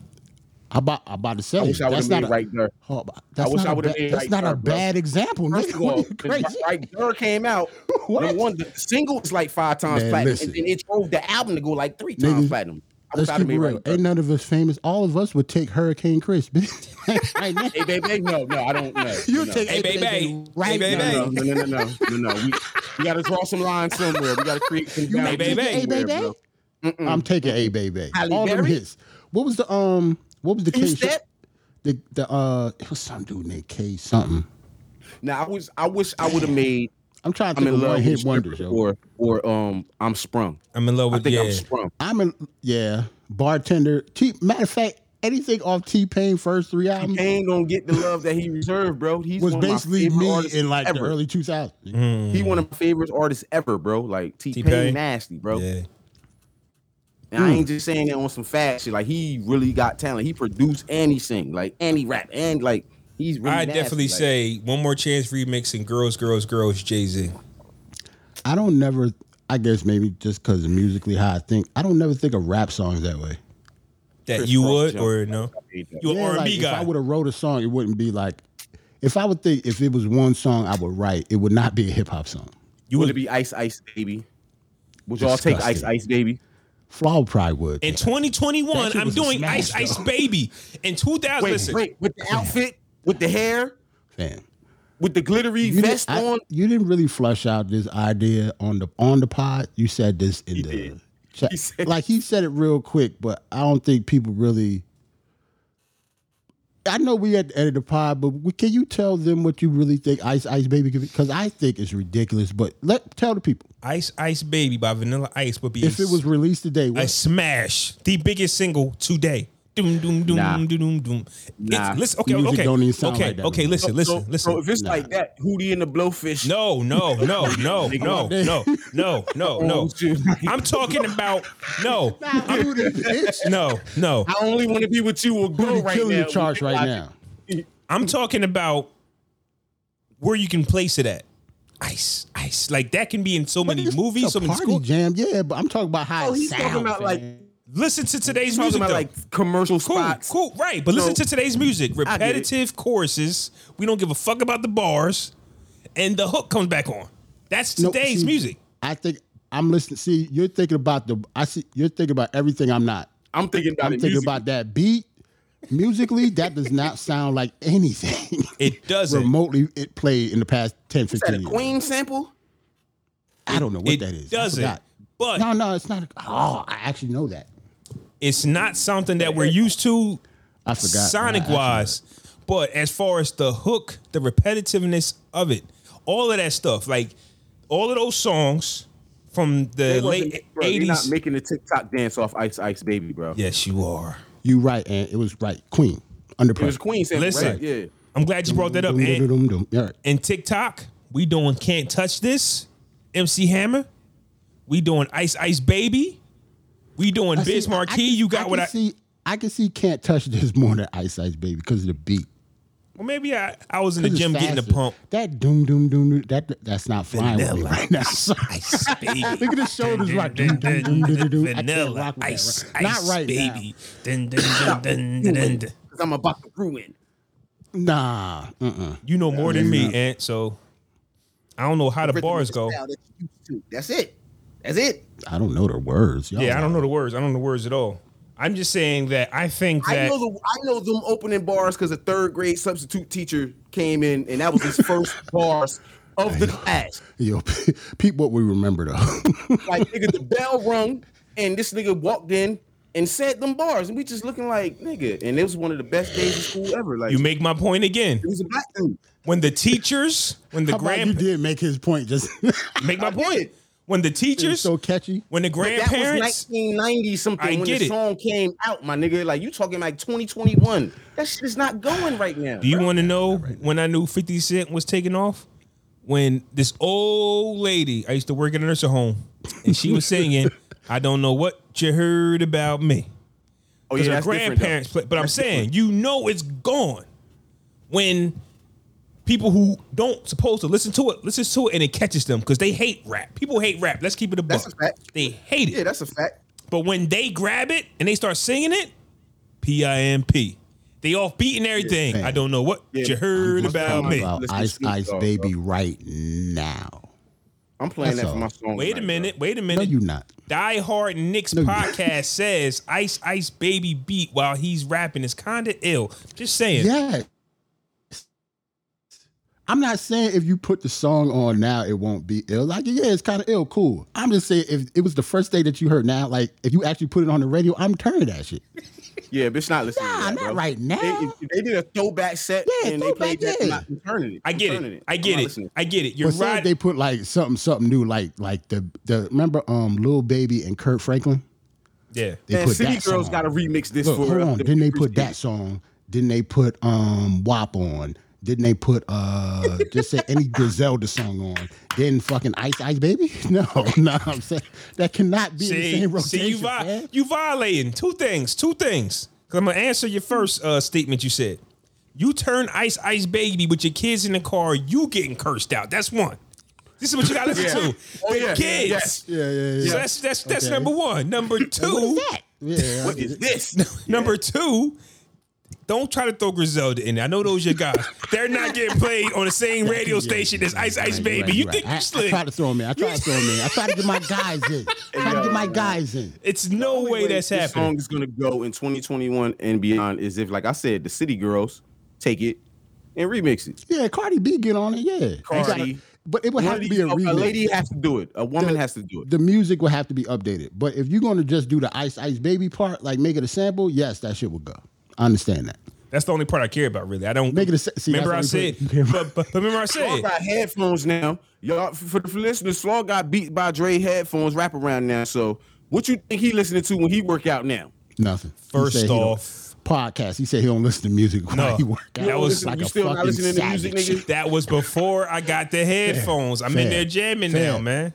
I about, I about to say I wish I would that's have not made a, right there. oh, that's wish not I a would've ba- made that's Right not a There, bro. bad example. First of all, What are you 'cause crazy. Right There came out. What? Number one, the single is like five times Man, platinum, listen. and then it drove the album to go like three times Niggas, platinum. I Let's keep it real. right. Ain't none of us famous. All of us would take Hurricane Chris. bitch. Hey, baby, no, no, I don't know. You no. take Hey, hey, baby. right Hey, baby. No, no, no, no, no, no, no. We, we got to draw some lines somewhere. We got to create some You Hey, boundaries baby. Hey, somewhere, baby. I'm taking a baby. All them Berry? hits. What was the um? What was the Two K? step. The the uh, it was some dude named K something. Now I was, I wish I would have made. I'm trying to I'm think in of love one with hit wonders, yo. or or um, I'm sprung. I'm in love I with think yeah. I'm sprung. I'm in yeah, bartender. T, matter of fact, anything off T Pain first three albums Kane don't get the love that he deserved, bro. He was one of my basically me in like ever. the early 2000s. He one of my favorite artists ever, bro. Like T T-Pain? Nasty, bro. Yeah. And I ain't just saying that on some fat shit. Like he really got talent. He produced and he sing, like and he rap and like he's really. I nasty, definitely like, say one more chance remixing girls, girls, girls, Jay Z. I don't never. I guess maybe just because musically how I think. I don't never think of rap songs that way. That Chris you Rock would jump. or no? You Yeah, R and like, B if I would have wrote a song, it wouldn't be like. If I would think if it was one song I would write, it would not be a hip hop song. You would would it be Ice Ice Baby? Would y'all take Ice Ice Baby? Flaw probably would. In 2021, I'm doing smash, Ice Ice. Baby. In 2000, Wait, listen, wait, with the outfit, with the hair, Fam. with the glittery You, didn't- vest I- on. you didn't really flush out this idea on the on the pod. You said this in the did. chat. He said- like he said it real quick, but I don't think people really. I know we had to end of the pod, but we, can you tell them what you really think Ice Ice Baby? Because I think it's ridiculous. But let tell the people Ice Ice Baby by Vanilla Ice would be if it was released today. a smash, the biggest single today. Doom doom doom Nah. doom doom doom. Nah. It's, listen, okay, Music okay, don't even sound okay, like that okay. no more. Listen, listen, so, listen. So if it's Nah. like that, Hootie and the Blowfish. No, no, no, no, no, no, no, no, no. Oh. I'm talking about no, bitch. no, no. I only want to be with you will go Who right killing now. your charge right now? I'm talking about where you can place it at. Ice, ice. Like that can be in so many movies, so many party schools. jam, yeah. But I'm talking about how Oh, it he's sounds. talking about like fam. Listen to today's talking music about though. like commercial Cool, spots. cool, right. But listen to today's music. Repetitive choruses. We don't give a fuck about the bars. And the hook comes back on. That's No, today's see, music. I think I'm listening. See, you're thinking about the. I see. You're thinking about everything. I'm not. I'm thinking about I'm it. thinking musically. about that beat. Musically, that does not sound like anything It doesn't. remotely it played in the past 10, Is that 15 a years. Queen sample? I don't know what it that is. I doesn't. forgot. But No, no, it's not. A, oh, I actually know that. It's not something that we're used to I forgot. sonic I actually know wise. But as far as the hook, the repetitiveness of it, all of that stuff, like all of those songs from the late bro, You're not eighties. making the TikTok dance off Ice Ice Baby, bro. Yes, you are. You right, and it was right. Queen under It was pressure. Queen sample, Listen, right? Yeah. I'm glad you brought that up. Dum, dum, And, dum, dum. Yeah, right. and TikTok, we doing Can't Touch This, MC Hammer. We doing Ice Ice Baby. We doing I see- Biz I- I Markie. can- You got I what can I. see. I can see. Can't touch this more than Ice Ice Baby because of the beat. Well, maybe I, I was in the gym getting the pump. That doom doom doom. doom, That that's not flying with me Vanilla right now. Ice Baby. Look at his shoulders right. Doom, doom, doom, doom, doom. I can't Vanilla rock with that Ice Not Ice right Baby. Dun, dun, dun, dun, dun, dun, dun. Because I'm about to ruin. Nah. Mm-mm. You know more than me, Ant. So I don't know how the bars go. Style that you used to. That's it. That's it. I don't know the words. Y'all Yeah, I don't know the words. I don't know the words at all. I'm just saying that I think I that know the I know them opening bars because a third grade substitute teacher came in and that was his first bars of the class. Yo, peep what we remember though. Like nigga, the bell rung and this nigga walked in and said them bars, and we just looking like nigga. And it was one of the best days of school ever. Like you make my point again. it was a black dude. When the teachers, when the How you grand did make his point? Just make my I point. did. When the teachers, so catchy. when the But that was 1990 something I when the it. song came out, my nigga. Like you talking like 2021. That shit is not going right now. Do you want to know when I knew 50 Cent was taking off? When this old lady, I used to work in a nursing home, and she was singing, I don't know what you heard about me. Oh yeah, her that's different, grandparents play. But I'm saying, you know it's gone when people who don't supposed to listen to it, listen to it and it catches them because they hate rap. People hate rap. Let's keep it a buck. That's a fact. They hate it. Yeah, that's a fact. But when they grab it and they start singing it, P I M P. They off beat and everything. Yeah. I don't know what Yeah. you heard about me. about Ice Ice Dogg, Baby right now. I'm playing That's that for all. my song. Wait a tonight, minute. Wait a minute. No, you not. Die Hard Knicks No, podcast says Ice Ice Baby beat while he's rapping is kind of ill. Just saying. Yeah. I'm not saying if you put the song on now, it won't be ill. Like, yeah, it's kind of ill, cool. I'm just saying if it was the first day that you heard now, like if you actually put it on the radio, I'm turning that shit. Yeah, bitch, not listening. Nah, to that, not bro. right now. They, they did a throwback set Yeah, and they played throwback, that. I'm yeah. not I'm turning it. I get turning it. I get it. listening. I get it. You're But say right. they put like something something new, like like the the remember um Lil Baby and Kirk Franklin. yeah. They Man, put City that Girls song. got to remix this Look, for. hold on. the Then they put that year. song. Then they put um WAP on. Didn't they put uh just say any Griselda song on? Then fucking Ice Ice Baby? No, no, I'm saying that cannot be in the See, same see, you, vi- you violating two things. Two things. Cause I'm gonna answer your first uh, statement. You said you turn Ice Ice Baby with your kids in the car. You getting cursed out. That's one. This is what you gotta listen Yeah. to. Oh, The yeah. kids. Yes. Yeah, yeah, yeah. So that's that's that's Okay. number one. Number two. What is that? Yeah, What is this? Number two, don't try to throw Griselda in there. I know those your guys. They're not getting played on the same radio station as Ice Ice Baby. right, you right. think I, you I slick? tried to throw him in. I tried to throw him in. I tried to get my guys in. Try to get my guys in. it's no way way that's this happening. song is gonna go in 2021 and beyond is if, like I said, the City Girls take it and remix it. Yeah, Cardi B get on it. Yeah, Cardi. Gotta- but it would have to be these- a a, remix. lady has to do it. A woman The- has to do it. The music will have to be updated. But if you're going to just do the Ice Ice Baby part, like make it a sample, yes, that shit will go. I understand that. That's the only part I care about, really. I don't Make it a se- see, remember I that's the only said, part you but, but, but remember I Y'all said, got headphones now. Y'all for the for listeners, Flaw got beat by Dre headphones wrap around now. So what you think he listening to when he work out now? Nothing. First said he don't- off- podcast. He said he don't listen to music while No, he work out. that was- like you a still not fucking listening to music, nigga? that was before I got the headphones. I'm in there jamming Fair. now, man.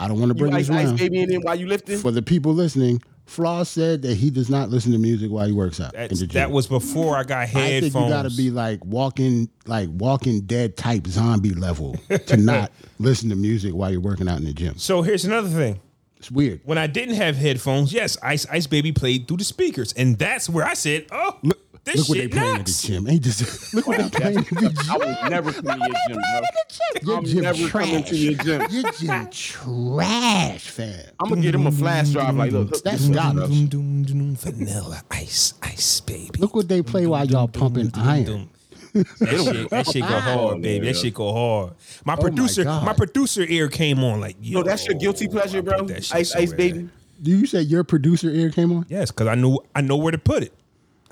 I don't want to You bring ice this ice around. baby in while you lifting? For the people listening, Flaw said that he does not listen to music while he works out. in the gym. that was before I got headphones. I think you got to be like walking, like Walking Dead type zombie level to not listen to music while you're working out in the gym. so here's another thing. It's weird. When I didn't have headphones, yes, Ice Ice Baby played through the speakers, and that's where I said, "Oh, this Look what they shit playing at the gym. Ain't just look what they playing at the gym. I gym. will never come to your gym, bro. Your I'm gym never coming trash. to your gym. Your gym trash, fam. I'm gonna get him a flash drive. Like, look, hook That's this up, Scottish. bro. Doom, doom, doom, vanilla ice, ice baby. Look what they play while y'all pumping iron. That shit, that shit go oh, hard, baby. That shit go hard. My Oh my producer, God. my, producer ear came on like, yo, No, that's your guilty pleasure, bro. put that shit Ice ice baby. Do you say your producer ear came on? Yes, because I knew I know where to put it.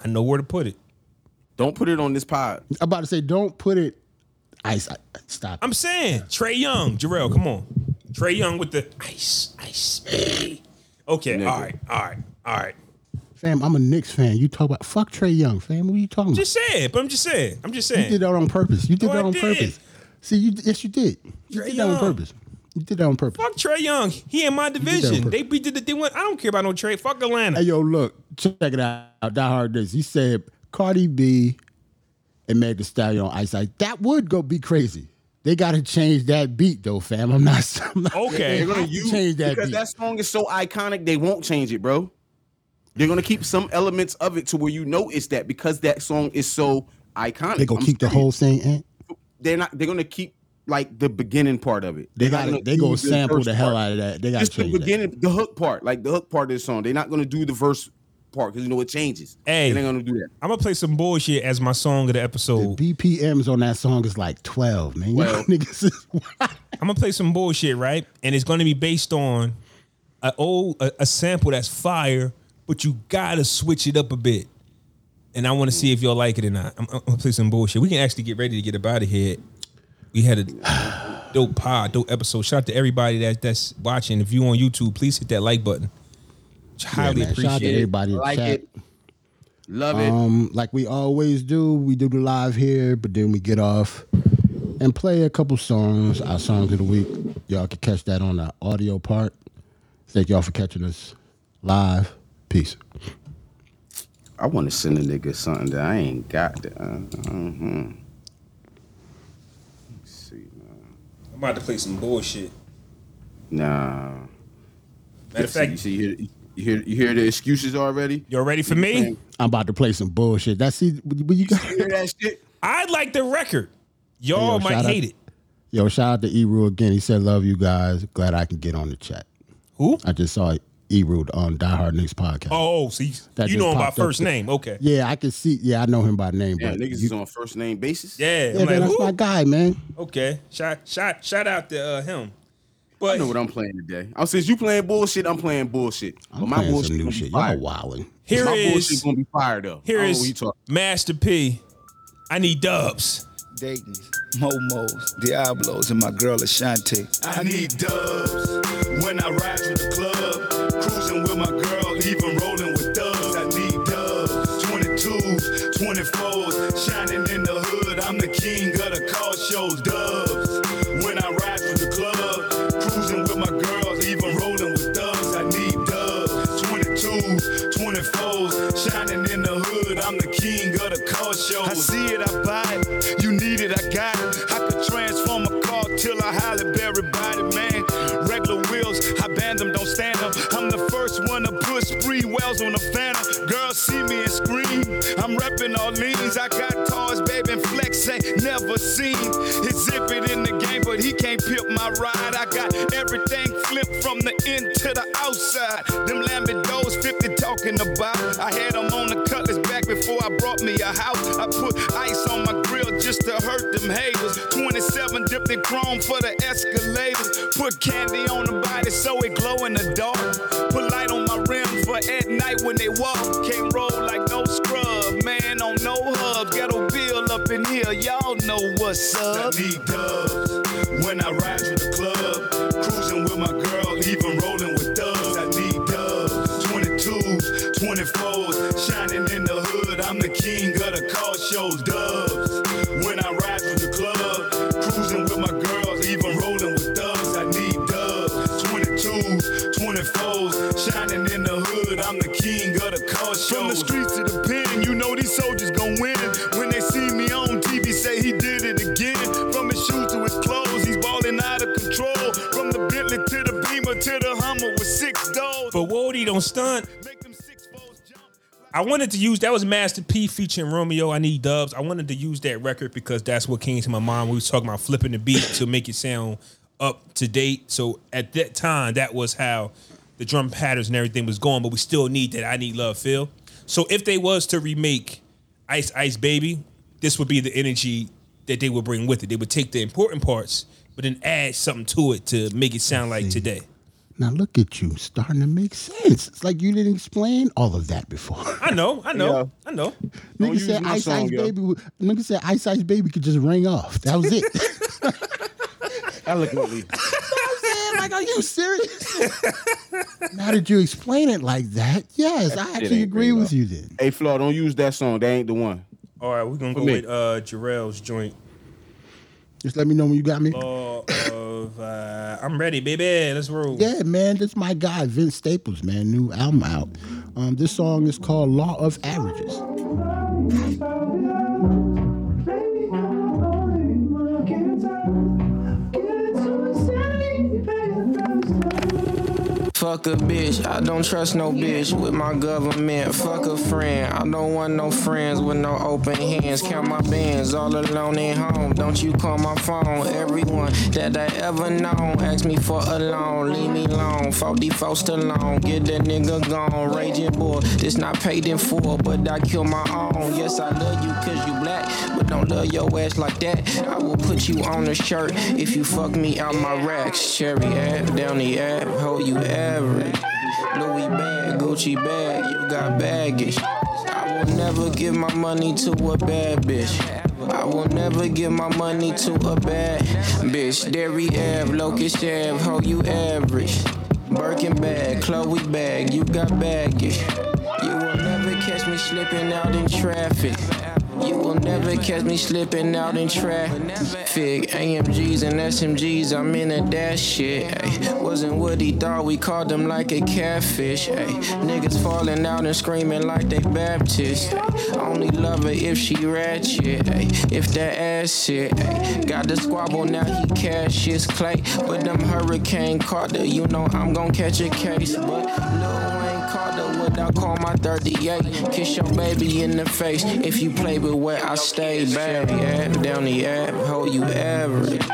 I know where to put it. Don't put it on this pod. I'm about to say, don't put it. Ice, I, stop. I'm saying Trae Young, Jarrell, come on. Trae Young with the ice, ice. Okay, Nigga. all right, all right, all right. fam, I'm a Knicks fan. You talk about fuck Trae Young, fam. What are you talking about? Just say it, but I'm just saying. I'm just saying. You did that on purpose. You did No, that I on did. purpose. See, you yes, you did. You Trae did that on Young. purpose. You did that on purpose. Fuck Trae Young. He in my division. purpose. They beat the they went. I don't care about no trade. Fuck Atlanta. Hey, yo, look, check it out. Die Hard this. He said Cardi B and Meg Thee Stallion on Ice Ice. That would go be crazy. They got to change that beat though, fam. I'm not. I'm not Okay. They They're gonna use change that because beat. that song is so iconic. They won't change it, bro. They're gonna keep some elements of it to where you notice that because that song is so iconic. they gonna I'm keep the whole thing in. They're not. They're gonna keep like the beginning part of it. They They're got gonna They gonna sample verse the hell part. out of that. They got to Just the change that. beginning, the hook part, like the hook part of the song. They're not gonna do the verse part because you know it changes. Hey. they're gonna do that. I'm gonna play some bullshit as my song of the episode. The BPMs on that song is like 12, man. You know, Well- niggas is I'm gonna play some bullshit, right? And it's gonna be based on a old a, a sample that's fire, but you gotta switch it up a bit. And I want to see if y'all like it or not. I'm, I'm gonna play some bullshit. We can actually get ready to get up out of here. We had a dope pod, dope episode. Shout out to everybody that that's watching. If you on YouTube, please hit that like button. Highly Yeah, man. Shout out to appreciate it. everybody Like chat. it. Love it. Um, like we always do, we do the live here, but then we get off and play a couple songs, our songs of the week. Y'all can catch that on the audio part. Thank y'all for catching us live. Peace. I want to send a nigga something that I ain't got. That, uh, mhm. Let's see, man. I'm about to play some bullshit. Nah. Matter of See- fact, you see, you hear, you hear, you hear the excuses already. You're ready for me? I'm about to play some bullshit. That's see what you got. You hear that shit? I like the record. Hey, yo, Y'all might shout out- hate it. Yo, shout out to Eru again. He said, "Love you guys. Glad I can get on the chat." Who? I just saw Eru on Die Hard Knicks podcast. Oh, so you, That you know him by first name. Okay. Yeah, I can see. Yeah, I know him by name. Yeah, but niggas you- is on first name basis. Yeah. yeah, man, like, that's my guy, man. Okay. Shout shout shout out to uh, him. I know what I'm playing today. Oh, since you playing bullshit, I'm playing bullshit. I'm but my playing bullshit some new shit. Y'all fire. wildin'. here my is bullshit gonna be fired up. here I don't know is what you talking. Master P. I need dubs. Dayton's, Momos, Diablos, and my girl Ashanti. I need dubs when I ride to the club. 24s, I'm reppin' Orleans. I got toys, baby, and flex ain't never seen. Exhibit in the game, but he can't pimp my ride. I got everything flipped from the in to the outside. Them Lamborghinis 50 talking about. I had them on the cutlass back before I brought me a house. I put ice on my grill just to hurt them haters. 27 dipped in chrome for the escalators. Put candy on the body so it glow in the dark. Put light on my rim for at night when they walk. Can't roll like man, on no hubs. Ghetto bill up in here, y'all know what's up. Need dubs when I ride to the club. Cruising with my girl, even rolling to the Hummer with six doors. But Wody don't stunt. Make them six foes jump. I wanted to use that was Master P featuring Romeo. I need dubs. I wanted to use that record because that's what came to my mind. We was talking about flipping the beat to make it sound up to date. So at that time, that was how the drum patterns and everything was going. But we still need that I need love feel. So if they was to remake Ice Ice Baby, this would be the energy that they would bring with it. They would take the important parts, but then add something to it to make it sound like today. Now look at you starting to make sense. It's like you didn't explain all of that before. I know, I know, Yeah. I know. Nigga said my Ice song, Ice yo. Baby. Nigga said Ice Ice Baby could just ring off. That was it. Eloquently. Man, like, are you serious? now that you explain it like that, yes, I actually agree with you then. hey, Flaw, don't use that song. That ain't the one. All right, we're gonna go me. with uh Jarrell's joint. Just let me know when you got me. Law of uh, I'm ready, baby. Let's roll. Yeah, man, this my guy Vince Staples, man, new album out. Um, this song is called Law of Averages. Fuck a bitch, I don't trust no bitch with my government. Fuck a friend, I don't want no friends with no open hands. Count my bands all alone at home. Don't you call my phone. Everyone that I ever known ask me for a loan. Leave me alone. 44 Stallone, get that nigga gone. Raging boy, this not paid in full, but I kill my own. Yes, I love you cause you black, but don't love your ass like that. I will put you on a shirt if you fuck me out my racks. Cherry app, down the app, hold you average. Louis bag, Gucci bag, you got baggage. I will never give my money to a bad bitch. I will never give my money to a bad bitch. Dairy Ave, Locust Ave, hoe you average. Birkin bag, Chloe bag, you got baggage. You will never catch me slipping out in traffic. You will never catch me slipping out in traffic. AMGs and SMGs, I'm in a dash shit. Ay. Wasn't what he thought, we called him like a catfish. Ay. Niggas falling out and screaming like they Baptist. Ay. Only love her if she ratchet. Ay. If that ass shit. Ay. Got the squabble, now he cash his clay. But them Hurricane Carter, you know I'm gon' catch a case. But what I call my 38. Kiss your baby in the face if you play with where I stay. Bag, app, down the app, hold you average.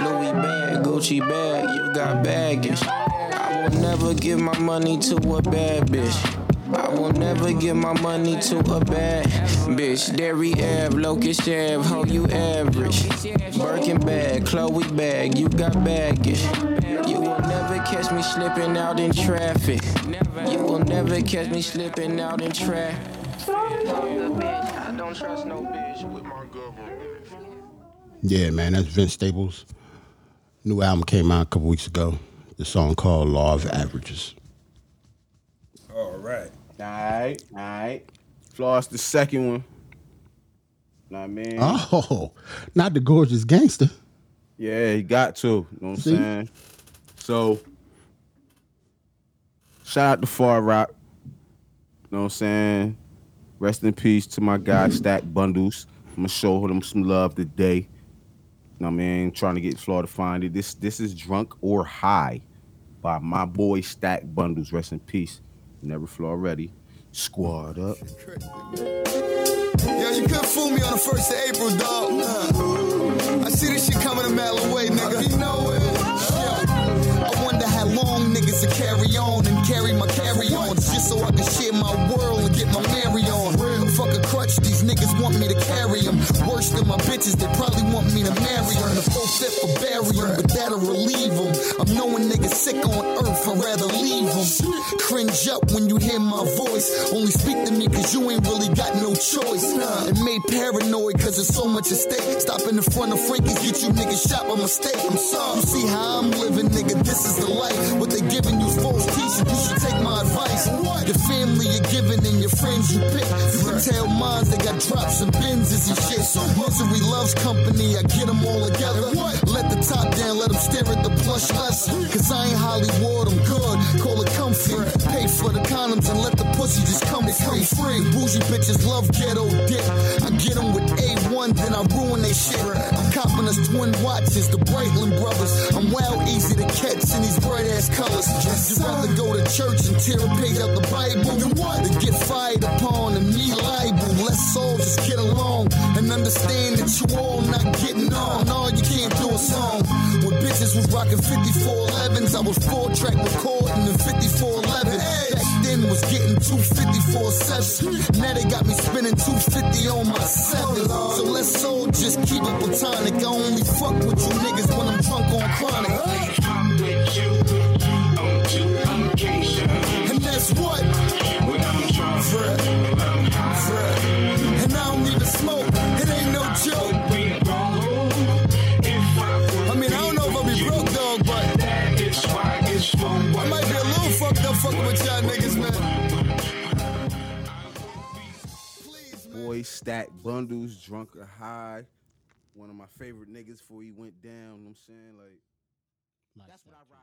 Louis bag, Gucci bag, you got baggage. I will never give my money to a bad bitch. I will never give my money to a bad bitch. Dairy Ave, Locust Ave, how you average. Birkin bag, Chloe bag, you got baggage. You will never catch me slipping out in traffic. You will never catch me slipping out in traffic. I don't trust no bitch with my government. Yeah, man, that's Vince Staples. New album came out a couple weeks ago. The song called Law of Averages. All right. All right, all right. Flaw, it's the second one. Know what I mean? Oh, not the gorgeous gangster. Yeah, he got to. You know what I'm saying? So, shout out to Far Rock. You know what I'm saying? Rest in peace to my guy, mm-hmm. Stack Bundles. I'm gonna show him some love today. You know what I mean? Trying to get Flaw to find it. This this is Drunk or High by my boy Stack Bundles. Rest in peace. Never Flaw ready. Squad up. Yo, you couldn't fool me on the first of April, dog. Nah. I see this shit coming a mile away, nigga. You know it. Yo, I wonder how long niggas will carry on and carry my carry on just so I can share my world and get my Mary on. Fuck a crutch, these niggas want me to carry them. Worse than my bitches, they probably want me to marry them. The full fit for burying, but that'll relieve them. I'm knowing niggas sick on earth, I'd rather leave them. Cringe up when you hear my voice. Only speak to me cause you ain't really got no choice. And made paranoid cause there's so much at stake. Stop in the front of Frankie's, get you niggas shot by mistake. I'm sorry. You see how I'm living, nigga, this is the life. What they giving you false teaching, you should take my advice. What? Your family you're giving and your friends you pick. You can tell mines they got drops and Benzes and shit. So misery loves company, I get them all together. Let the top down, let them stare at the plush less. Cause I ain't Hollywood, I'm good. Call it Pay for the condoms and let the pussy just come free. free. Bougie bitches love ghetto dick. I get them with A1, then I ruin they shit. I'm copping us twin watches, the Breitling brothers. I'm wild easy to catch in these bright ass colors. You'd rather go to church and tear a page out the Bible than what? To get fired upon and me liable. All just get along and understand that you all not getting on. No, you can't do a song. When bitches was rocking 5411s, I was four track recording in 5411. Back then was getting 254 7. Now they got me spinning 250 on my seven. So let's all just keep it platonic. I only fuck with you niggas when I'm drunk on chronic. Boy, stack bundles, drunk or high. One of my favorite niggas before he went down. You know what I'm saying? Like, that's what I ride.